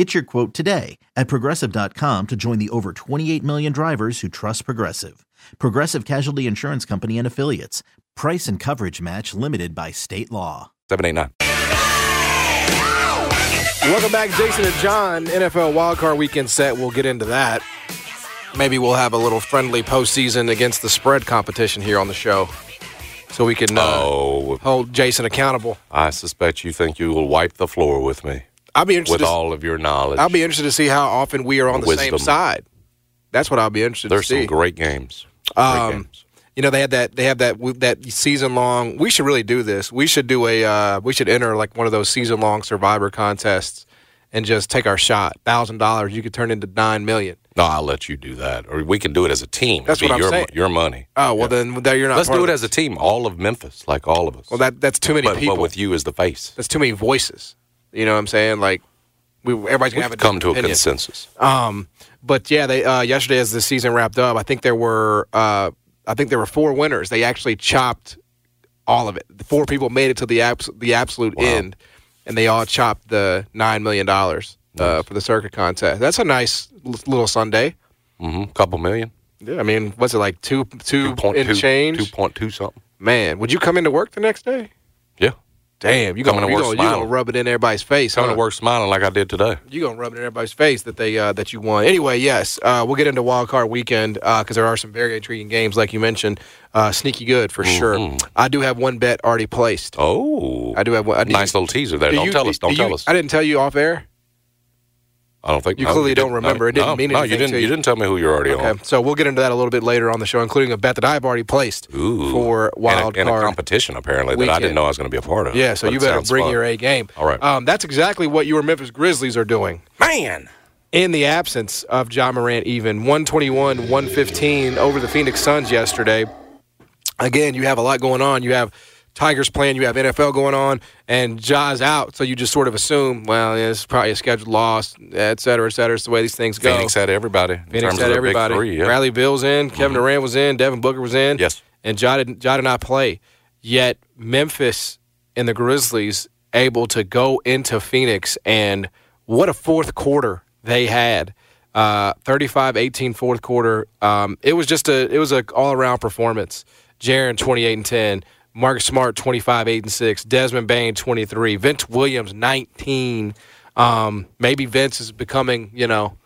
Get your quote today at progressive.com to join the over 28 million drivers who trust Progressive. Progressive Casualty Insurance Company and Affiliates. Price and coverage match limited by state law. 789. Welcome back, Jason and John. NFL wildcard weekend set. We'll get into that. Maybe we'll have a little friendly postseason against the spread competition here on the show, so we can uh, Oh, hold Jason accountable. I suspect you think you will wipe the floor with me I'll be interested. with To, all of your knowledge. I'll be interested to see how often we are on the same side. That's what I'll be interested There's to see. There's some great games. Great Um, games. You know, they had that. They have that that season long. We should really do this. We should do a. Uh, we should enter like one of those season long Survivor contests, and just take our shot. Thousand dollars, you could turn into nine million. No, I'll let you do that, or we can do it as a team. That's It'd what I'm your, saying. Your money. Oh well, then there you're not. Let's do of it as a team. All of Memphis, like all of us. Well, that that's too many but, people. but with you as the face, that's too many voices. You know what I'm saying? Like we everybody's gonna have a come to a opinion. consensus. Um, but yeah, they uh, yesterday as the season wrapped up, I think there were uh, I think there were four winners. They actually chopped all of it. The four people made it to the abs- the absolute Wow. end, and they all chopped the nine million dollars uh, for the Circa contest. That's a nice l- little Sunday. hmm Couple million, Yeah, I mean, what's it like two two point in two, change? two point two something. Man, would you come into work the next day? Damn, you're gonna, to you work gonna, You're gonna rub it in everybody's face. coming huh? to work smiling like I did today. You're gonna rub it in everybody's face that they uh, that you won. Anyway, yes, uh, we'll get into wild card weekend because there are some very intriguing games, like you mentioned. Uh, sneaky good for sure. Mhm. I do have one bet already placed. Oh, I do have one. I, nice little teaser there. do Don't you- tell us. do Don't you- tell us. I didn't tell you off air. I don't think You no, clearly don't didn't. remember. No, It didn't no, mean No, anything you didn't. to You you. didn't tell me who you're already Okay, on. so we'll get into that a little bit later on the show, including a bet that I've already placed Ooh, for wild and a, and a card. competition apparently that I didn't know I was going to be a part of. yeah, so you better bring fun. your A game. All right. Um, that's exactly what your Memphis Grizzlies are doing. man. in the absence of Ja Morant, even 121, 115 over the Phoenix Suns yesterday. Again, you have a lot going on. You have Tigers playing, you have NFL going on, and Ja's out. So you just sort of assume, well, yeah, it's probably a scheduled loss, et cetera, et cetera. It's the way these things go. Phoenix had everybody. Phoenix had everybody. Three, yeah. Mm-hmm. Bradley Beal's in, Kevin Durant was in, Devin Booker was in. Yes. And Ja did, did not play. Yet Memphis and the Grizzlies able to go into Phoenix, and what a fourth quarter they had. Uh, 35-18 fourth quarter. Um, it was just a it was a all around performance. Jaren 28 and 10. Marcus Smart 25 8 and 6. Desmond Bane 23. Vince Williams 19. Um, maybe Vince is becoming you know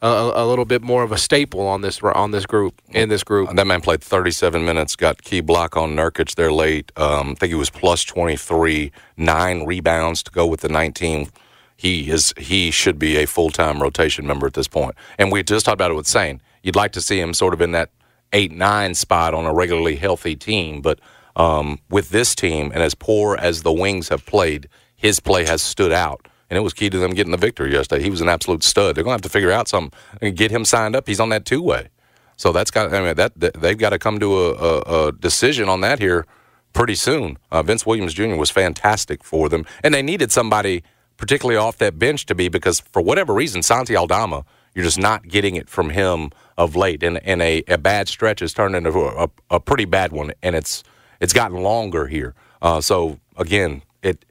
a, a little bit more of a staple on this on this group in this group. That man played 37 minutes, got key block on Nurkic there late. Um, I think he was plus 23, nine rebounds to go with the 19. He is he should be a full time rotation member at this point. And we just talked about it with Sane. You'd like to see him sort of in that eight nine spot on a regularly healthy team, but um, with this team and as poor as the Wings have played, his play has stood out. And it was key to them getting the victory yesterday. He was an absolute stud. They're going to have to figure out something and get him signed up. He's on that two way. So that's got. I mean, that, they've got to come to a, a, a decision on that here pretty soon. Uh, Vince Williams Jr. was fantastic for them, and they needed somebody, particularly off that bench, to be because for whatever reason, Santi Aldama, you're just not getting it from him of late, and, and a, a bad stretch has turned into a, a, pretty bad one, and it's it's gotten longer here. Uh, so again, it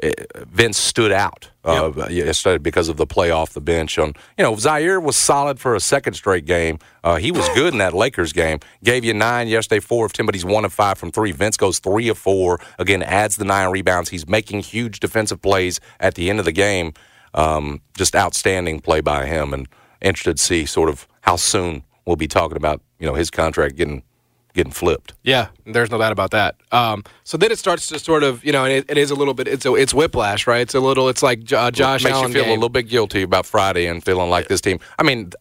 Vince stood out uh, yep. yesterday because of the play off the bench. On you know, Ziaire was solid for a second straight game. Uh, he was good in that Lakers game. Gave you nine yesterday, four of ten, but he's one of five from three. Vince goes three of four. Again, adds the nine rebounds. He's making huge defensive plays at the end of the game. Um, just outstanding play by him, and interested to see sort of how soon we'll be talking about you know his contract getting getting flipped. Yeah, there's no doubt about that. Um, so then it starts to sort of, you know, it, it is a little bit, it's a, it's whiplash, right? It's a little, it's like uh, Josh makes Allen you feel game. a little bit guilty about Friday and feeling like this team. I mean,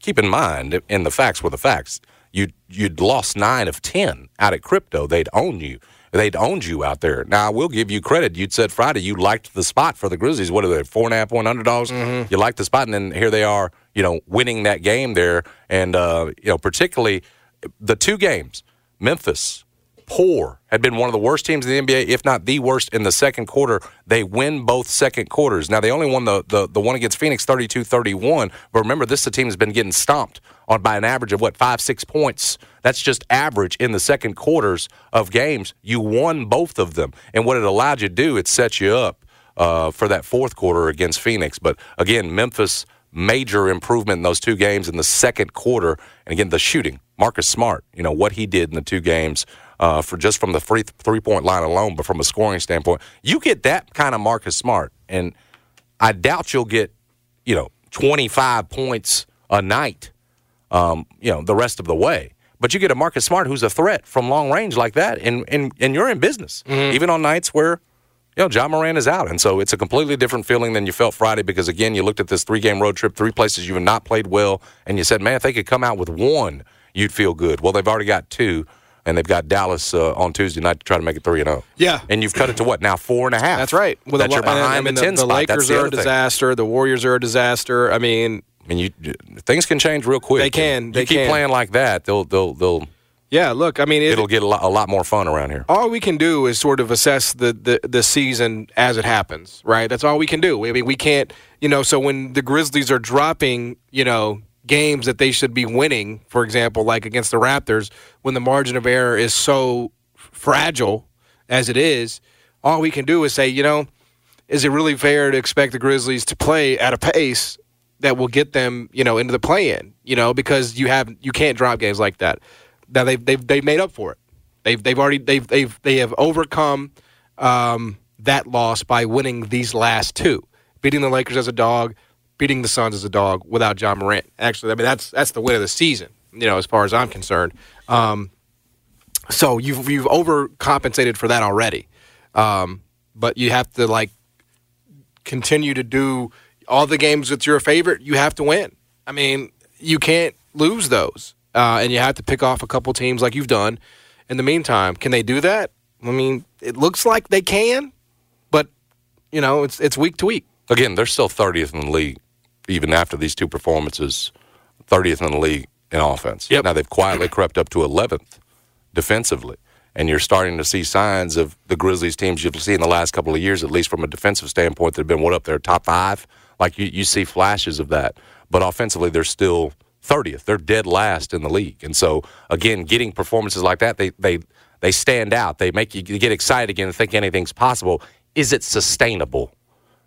keep in mind, and the facts were the facts. You you'd lost nine of ten out at crypto. They'd owned you. They'd owned you out there. Now I will give you credit. You'd said Friday you liked the spot for the Grizzlies. What are they? Four and a half point underdogs. Mm-hmm. You liked the spot, and then here they are. You know, winning that game there, and uh, you know, particularly the two games Memphis, poor, had been one of the worst teams in the NBA, if not the worst in the second quarter. They win both second quarters. Now, they only won the, the, the one against Phoenix 32 31. But remember, this the team has been getting stomped on by an average of what, five, six points. That's just average in the second quarters of games. You won both of them. And what it allowed you to do, it set you up uh, for that fourth quarter against Phoenix. But again, Memphis major improvement in those two games in the second quarter. And again, the shooting, Marcus Smart, you know, what he did in the two games uh, for just from the free three point line alone, but from a scoring standpoint, you get that kind of Marcus Smart. And I doubt you'll get, you know, 25 points a night, um, you know, the rest of the way. But you get a Marcus Smart who's a threat from long range like that, and, and, and you're in business, mm-hmm. even on nights where you know, Ja Morant is out. And so it's a completely different feeling than you felt Friday because, again, you looked at this three game road trip, three places you have not played well, and you said, man, if they could come out with one, you'd feel good. Well, they've already got two. And they've got Dallas uh, on Tuesday night to try to make it three and zero. Oh. Yeah, and you've cut it to what now four and a half. That's right. Well, that you're behind I mean, the, ten the. Lakers the are a disaster. Thing. The Warriors are a disaster. I mean, I mean, you things can change real quick. They can. They you keep can. playing like that, they'll they'll they'll yeah, look, I mean, it, will get a lot, a lot, more fun around here. All we can do is sort of assess the, the, the season as it happens, right? That's all we can do. I mean, we can't, you know, so when the Grizzlies are dropping, you know, games that they should be winning, for example, like against the Raptors, when the margin of error is so fragile as it is, all we can do is say, you know, is it really fair to expect the Grizzlies to play at a pace that will get them, you know, into the play-in? You know, because you have you can't drop games like that. Now they've they've they've made up for it. They've they've already they've they've they have overcome um, that loss by winning these last two, beating the Lakers as a dog, beating the Suns as a dog without Ja Morant. Actually, I mean that's that's the win of the season. You know, as far as I'm concerned. Um, so you've you've overcompensated for that already, um, but you have to like continue to do all the games that's your favorite. You have to win. I mean, you can't lose those uh, and you have to pick off a couple teams like you've done. In the meantime, can they do that? I mean, it looks like they can, but you know, it's it's week to week. Again, they're still 30th in the league, even after these two performances. 30th in the league in offense. Yep. Now they've quietly crept up to 11th defensively, and you're starting to see signs of the Grizzlies teams you've seen in the last couple of years, at least from a defensive standpoint, that have been what up there top five. Like you, you see flashes of that, but offensively they're still 30th. They're dead last in the league. And so, again, getting performances like that, they, they, they stand out. They make you get excited again and think anything's possible. Is it sustainable?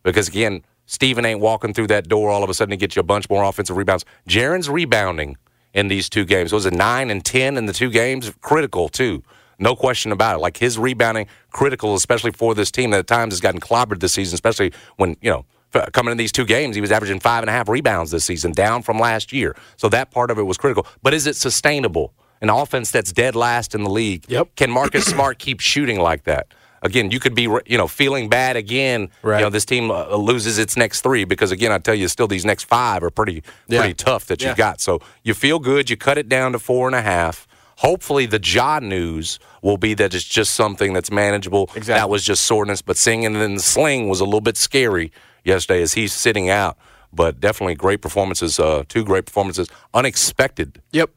Because, again, Steven ain't walking through that door all of a sudden to get you a bunch more offensive rebounds. Jaren's rebounding in these two games. Was it 9 and 10 in the two games? Critical, too. No question about it. Like his rebounding, critical, especially for this team that at times has gotten clobbered this season, especially when, you know, coming in these two games, he was averaging five and a half rebounds this season, down from last year. So that part of it was critical. But is it sustainable? An offense that's dead last in the league. Yep. Can Marcus Smart keep shooting like that? Again, you could be you know feeling bad again. Right. You know this team uh, loses its next three because again I tell you still these next five are pretty yeah. pretty tough that yeah. you got. So you feel good. You cut it down to four and a half. Hopefully the Ja news will be that it's just something that's manageable. Exactly. That was just soreness, but singing in the sling was a little bit scary yesterday as he's sitting out. But definitely great performances, uh, two great performances, unexpected. Yep.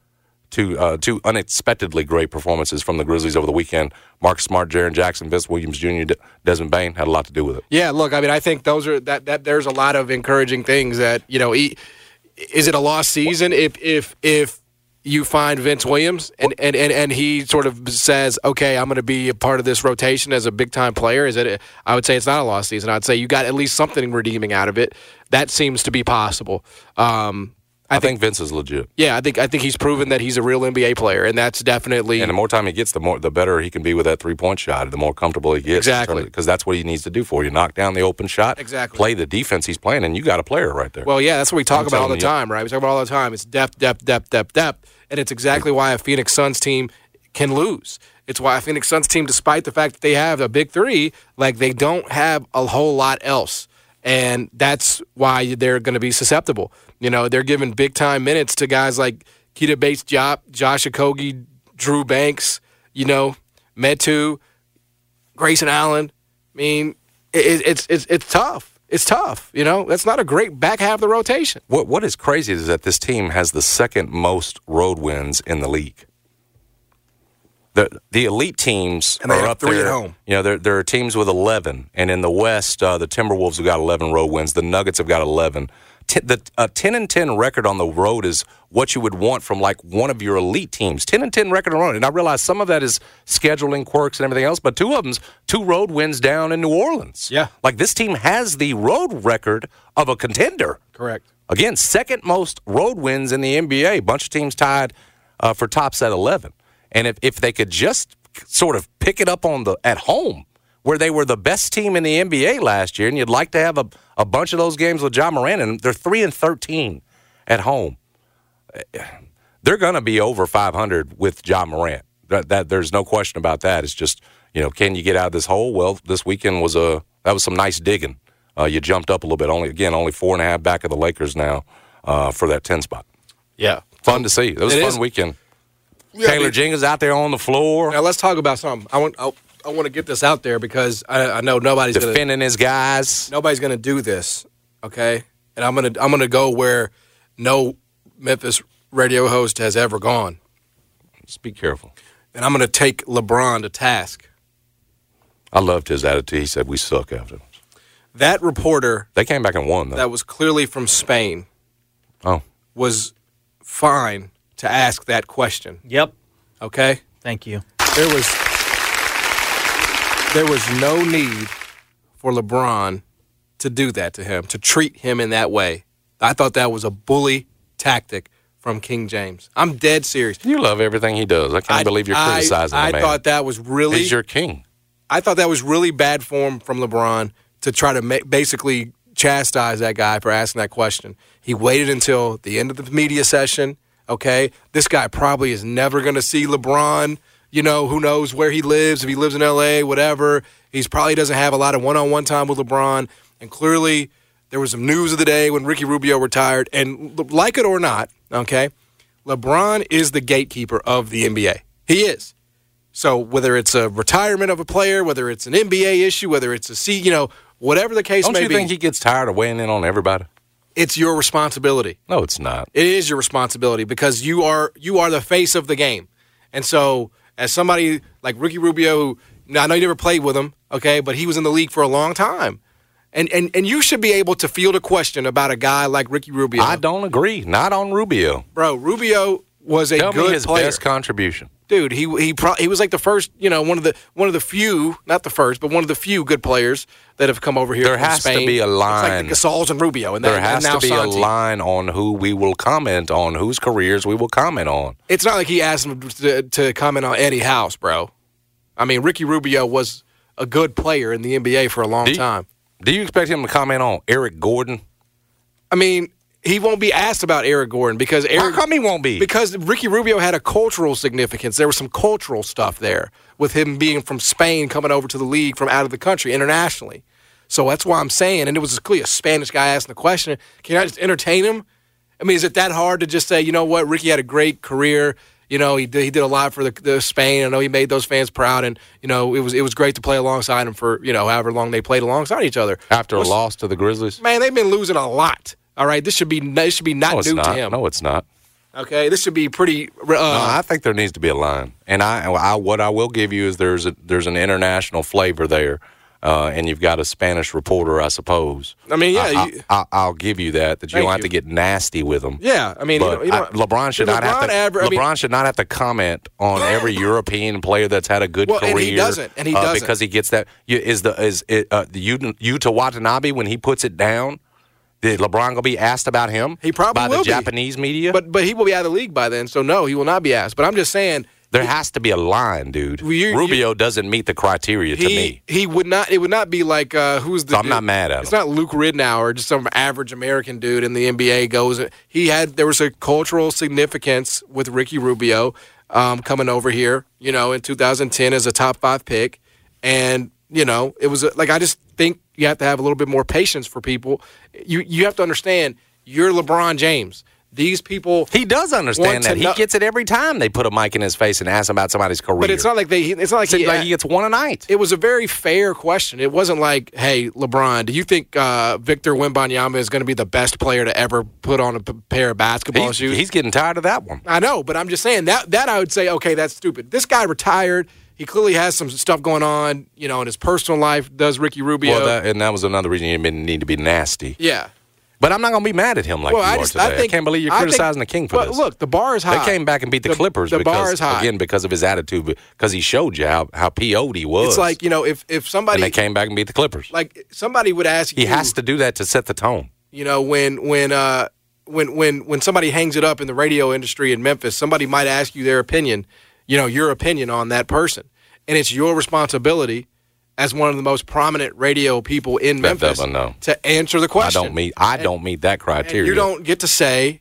Two uh, two unexpectedly great performances from the Grizzlies over the weekend. Mark Smart, Jaren Jackson, Vince Williams Jr., De- Desmond Bane had a lot to do with it. Yeah, look, I mean, I think those are that that there's a lot of encouraging things that you know. Is it a lost season if if if you find Vince Williams and, and, and, and he sort of says, okay, I'm going to be a part of this rotation as a big time player? Is it? I would say it's not a lost season. I'd say you got at least something redeeming out of it. That seems to be possible. Um, I, I think, think, Vince is legit. Yeah, I think I think he's proven that he's a real NBA player, and that's definitely. And the more time he gets, the more the better he can be with that three point shot. The more comfortable he gets, exactly, because that's what he needs to do for you: knock down the open shot, exactly, play the defense he's playing, and you got a player right there. Well, yeah, that's what we talk I'm about all the time, right? We talk about all the time. It's depth, depth, depth, depth, depth, and it's exactly why a Phoenix Suns team can lose. It's why a Phoenix Suns team, despite the fact that they have a big three, like they don't have a whole lot else and that's why they're going to be susceptible. You know, they're giving big time minutes to guys like Keita Bates-Diop, Josh Okogie, Drew Eubanks, you know, Metu, Grayson Allen. I mean, it, it's it's it's tough. It's tough. You know, that's not a great back half of the rotation. What what is crazy is that this team has the second most road wins in the league the the elite teams and are up there. At home. You know, there there are teams with eleven, and in the West, uh, the Timberwolves have got eleven road wins. The Nuggets have got eleven. T- the uh, ten and ten record on the road is what you would want from like one of your elite teams. Ten and ten record on the road, and I realize some of that is scheduling quirks and everything else, but two of them's two road wins down in New Orleans. Yeah, like this team has the road record of a contender. Correct. Again, second most road wins in the NBA. Bunch of teams tied uh, for tops at eleven. And if, if they could just sort of pick it up on the at home, where they were the best team in the NBA last year, and you'd like to have a, a bunch of those games with Ja Morant, and they're three and thirteen at home. They're going to be over 500 with Ja Morant. That, that there's no question about that. It's just you know, can you get out of this hole? Well, this weekend was a that was some nice digging. Uh, you jumped up a little bit. Only again, only four and a half back of the Lakers now uh, for that ten spot. Yeah, fun to see. It was it a fun is. weekend. Yeah, Taylor I mean, Jenkins out there on the floor. Now let's talk about something. I want I, I want to get this out there because I, I know nobody's defending gonna, his guys. Nobody's going to do this, okay? And I'm gonna I'm gonna go where no Memphis radio host has ever gone. Just be careful. And I'm going to take LeBron to task. I loved his attitude. He said we suck after that reporter. They came back and won. Though. That was clearly from Spain. Oh, was fine to ask that question. Yep. Okay? Thank you. There was there was no need for LeBron to do that to him, to treat him in that way. I thought that was a bully tactic from King James. I'm dead serious. You love everything he does. I can't I, believe you're criticizing I, I I thought that was really He's your king. I thought that was really bad form from LeBron to try to ma- basically chastise that guy for asking that question. He waited until the end of the media session Okay, this guy probably is never going to see LeBron. You know, who knows where he lives? If he lives in LA, whatever. He's probably doesn't have a lot of one-on-one time with LeBron. And clearly, there was some news of the day when Ricky Rubio retired. And like it or not, okay, LeBron is the gatekeeper of the NBA. He is. So whether it's a retirement of a player, whether it's an NBA issue, whether it's a C, you know, whatever the case Don't may be. Don't you think he gets tired of weighing in on everybody? it's your responsibility. No, it's not. It is your responsibility because you are you are the face of the game. And so, as somebody like Ricky Rubio, who I know you never played with him, okay, but he was in the league for a long time. And, and and you should be able to field a question about a guy like Ricky Rubio. I don't agree. Not on Rubio. Bro, Rubio was a Tell good me his player. best contribution dude, he he pro- he was like the first, you know, one of the one of the few, not the first, but one of the few good players that have come over here. There has Spain. to be a line. It's like the Gasols and Rubio, and there that, has and to be Santi. a line on who we will comment on, whose careers we will comment on. It's not like he asked him to, to comment on Eddie House, bro. I mean, Ricky Rubio was a good player in the NBA for a long do you, time. Do you expect him to comment on Eric Gordon? I mean, he won't be asked about Eric Gordon because Eric. How come he won't be? Because Ricky Rubio had a cultural significance. There was some cultural stuff there with him being from Spain, coming over to the league from out of the country internationally. So that's why I'm saying, and it was clearly a Spanish guy asking the question. Can I just entertain him? I mean, is it that hard to just say, you know what, Ricky had a great career. You know, he did, he did a lot for the, the Spain. I know he made those fans proud, and you know it was it was great to play alongside him for you know however long they played alongside each other. After a loss to the Grizzlies, man, they've been losing a lot. All right, this should be this should be not no, new not. to him. No, it's not. Okay, this should be pretty. Uh, No, I think there needs to be a line, and I, I what I will give you is there's a, there's an international flavor there, uh, and you've got a Spanish reporter, I suppose. I mean, yeah, I, you- I, I, will give you that that you don't have you. to get nasty with them. yeah. I mean, you know, you know, I- LeBron should not have to. LeBron I mean- should not have to comment on every European player that's had a good Well, career. and he doesn't, and he uh, doesn't. because he gets that. you- Is the is it, uh, the Yuta Watanabe when he puts it down? Did LeBron gonna be asked about him? He probably by will the be. Japanese media. but but he will be out of the league by then, so no, he will not be asked. But I'm just saying, there has to be a line, dude. You- Rubio doesn't meet the criteria to he me. he would not. It would not be like uh, who's the. So I'm dude? not mad at It's him. not Luke Ridnour, or just some average American dude in the NBA goes. He had there was a cultural significance with Ricky Rubio um, coming over here. You know, in 2010 as a top five pick, and you know it was a, like I just think you have to have a little bit more patience for people. You you have to understand you're LeBron James. These people He does understand that. He gets it every time they put a mic in his face and ask him about somebody's career. But it's not like they. It's not like Seems he, like he gets one a night. it was a very fair question. It wasn't like, "Hey, LeBron, do you think uh, Victor Wembanyama is going to be the best player to ever put on a p- pair of basketball He's, shoes?" he's getting tired of that one. I know, but I'm just saying that that I would say, okay, that's stupid. This guy retired. He clearly has some stuff going on, you know, in his personal life. Does Ricky Rubio? Well, that, and that was another reason you didn't need to be nasty. yeah. But I'm not going to be mad at him like well, you I are just today. I think can't believe you're I think- criticizing the King for well, this. Look, the bar is high. they came back and beat the, Clippers The because bar is high. again because of his attitude, because he showed you how how PO'd he was. it's like you know, if if and somebody they came back and beat the Clippers. like somebody would ask you he you, has to do that to set the tone. you know when when uh when when when somebody hangs it up in the radio industry in Memphis somebody might ask you their opinion you know your opinion on that person and it's your responsibility as one of the most prominent radio people in That Memphis to answer the question. I don't meet I don't meet that And criteria. you don't get to say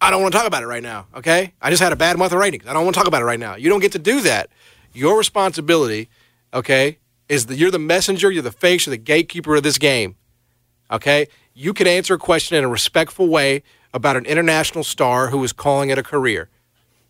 I don't want to talk about it right now okay I just had a bad month of ratings I don't want to talk about it right now you don't get to do that your responsibility okay is that you're the messenger you're the face you're the gatekeeper of this game okay? You can answer a question in a respectful way about an international star who is calling it a career.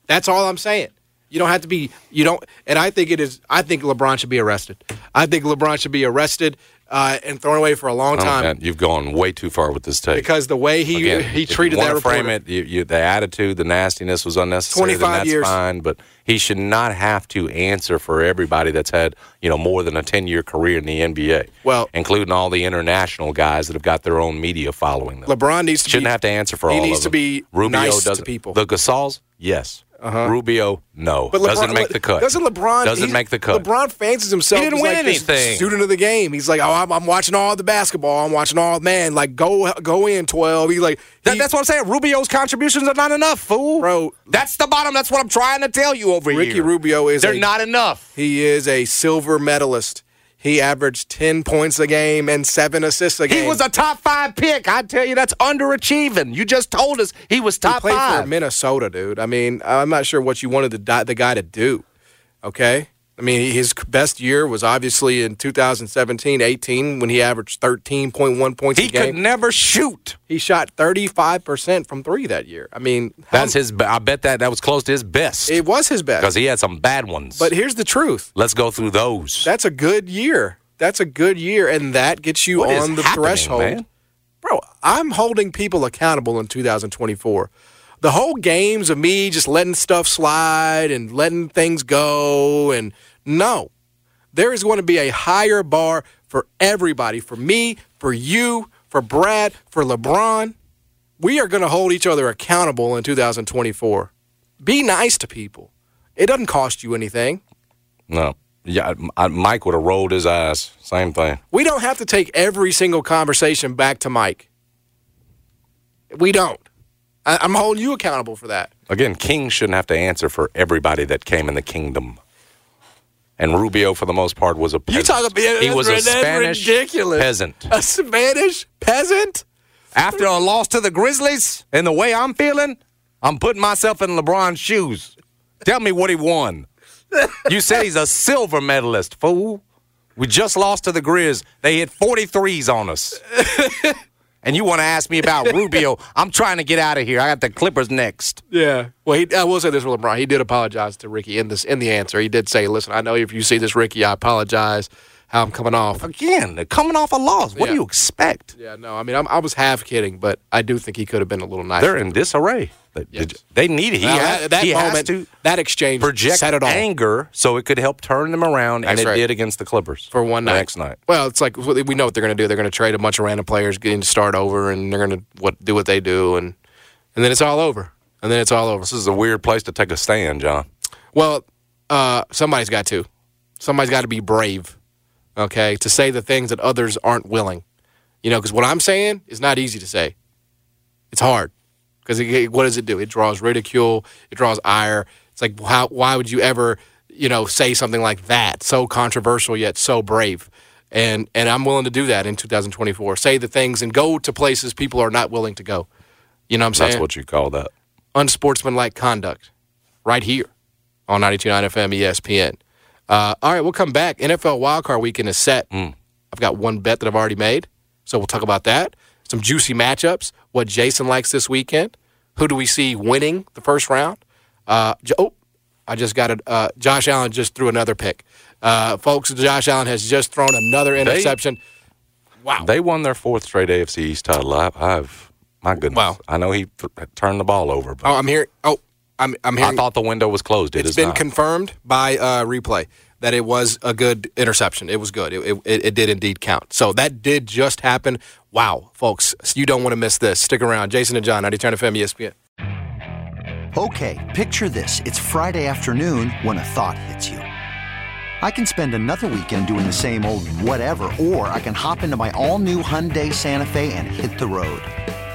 That's all I'm saying. You don't have to be, you don't, and I think it is, I think LeBron should be arrested. I think LeBron should be arrested uh, and thrown away for a long Oh, time man, you've gone way too far with this take. because the way he Again, he if treated you that reporter. frame it, you, you, the attitude, the nastiness was unnecessary. 25 years. fine, but he should not have to answer for everybody that's had you know more than a ten year career in the NBA. Well- including all the international guys that have got their own media following them. LeBron needs to shouldn't be, have to answer for he all needs to be Rubio nice to people. The Gasols, yes. Uh-huh. Rubio, no. But LeBron, doesn't make the cut. Doesn't LeBron doesn't make the cut? LeBron fancies himself He didn't win like anything. student of the game. He's like, oh, I'm, I'm watching all the basketball. I'm watching all man. Like, go go in twelve. He's like, That- he- that's what I'm saying. Rubio's contributions are not enough, fool. Bro. That's the bottom. That's what I'm trying to tell you over Ricky here. Ricky Rubio is They're a- not enough. He is a silver medalist. He averaged 10 points a game and seven assists a game. He was a top five pick. I tell you, that's underachieving. You just told us he was He top played five. for Minnesota, dude. I mean, I'm not sure what you wanted the, the guy to do. Okay? I mean, his best year was obviously in 2017 18 when he averaged 13.1 points he a game. could never shoot. he shot 35% from three that year. I mean, That's his. I bet that that was close to his best it was his best. because he had some bad ones. But here's the truth let's go through those. that's a good year. That's a good year, and that gets you What on the threshold. man? Bro, I'm holding people accountable in 2024. The whole games of me just letting stuff slide and letting things go, and no, there is going to be a higher bar for everybody, for me, for you, for Brad, for LeBron. We are going to hold each other accountable in 2024. Be nice to people. It doesn't cost you anything. no. Yeah, I, Mike would have rolled his eyes. Same thing. We don't have to take every single conversation back to Mike. We don't. I, I'm holding you accountable for that. Again, King shouldn't have to answer for everybody that came in the kingdom. And Rubio, for the most part, was a You talk about he was a Spanish ridiculous. peasant. A Spanish peasant? After a loss to the Grizzlies, and the way I'm feeling, I'm putting myself in LeBron's shoes. Tell me what he won. You said he's a silver medalist, fool. We just lost to the Grizz. They hit 43s on us. and you want to ask me about Rubio? I'm trying to get out of here. I got the Clippers next. Yeah. Well, he, I will say this for LeBron. He did apologize to Ricky in this in the answer. He did say, "Listen, I know if you see this, Ricky, I apologize. How I'm coming off. Again, coming off a loss. What Yeah. do you expect? Yeah, no, I mean, I'm, I was half kidding, but I do think he could have been a little nicer. They're in disarray. They, Yes. they need it. He, Now, has, that, that he moment, to that exchange project said it all. anger so it could help turn them around, and That's it right. did against the Clippers for one night. next night. Well, it's like we know what they're going to do. They're going to trade a bunch of random players, getting to start over, and they're going to what do what they do, and and then it's all over. And then it's all over. This is a weird place to take a stand, John. Well, uh, somebody's got to. Somebody's got to be brave, okay, to say the things that others aren't willing. You know, because what I'm saying is not easy to say. It's hard because what does it do? It draws ridicule. It draws ire. It's like how, why would you ever, you know, say something like that? So controversial yet so brave. And and I'm willing to do that in 2024. Say the things and go to places people are not willing to go. You know what I'm saying? That's what you call that. unsportsmanlike conduct right here on 92.9 FM ESPN. Uh, all right, we'll come back. NFL wildcard weekend is set. I've got one bet that I've already made, so we'll talk about that. Some juicy matchups, what Jason likes this weekend. Who do we see winning the first round? Uh, oh, I just got it. Uh, Josh Allen just threw another pick. Uh, folks, Josh Allen has just thrown another interception. wow. They won their fourth straight AFC East title. I, I've my goodness. Wow. I know he th- turned the ball over, but oh, I'm here. Oh, I'm, I'm I thought the window was closed. It It's is been not. confirmed by uh, replay that it was a good interception. It was good. It, it, it did indeed count. So that did just happen. Wow, folks, you don't want to miss this. Stick around. Jason and John, 90 Turn FM ESPN. Okay, picture this. It's Friday afternoon when a thought hits you. I can spend another weekend doing the same old whatever, or I can hop into my all new Hyundai Santa Fe and hit the road.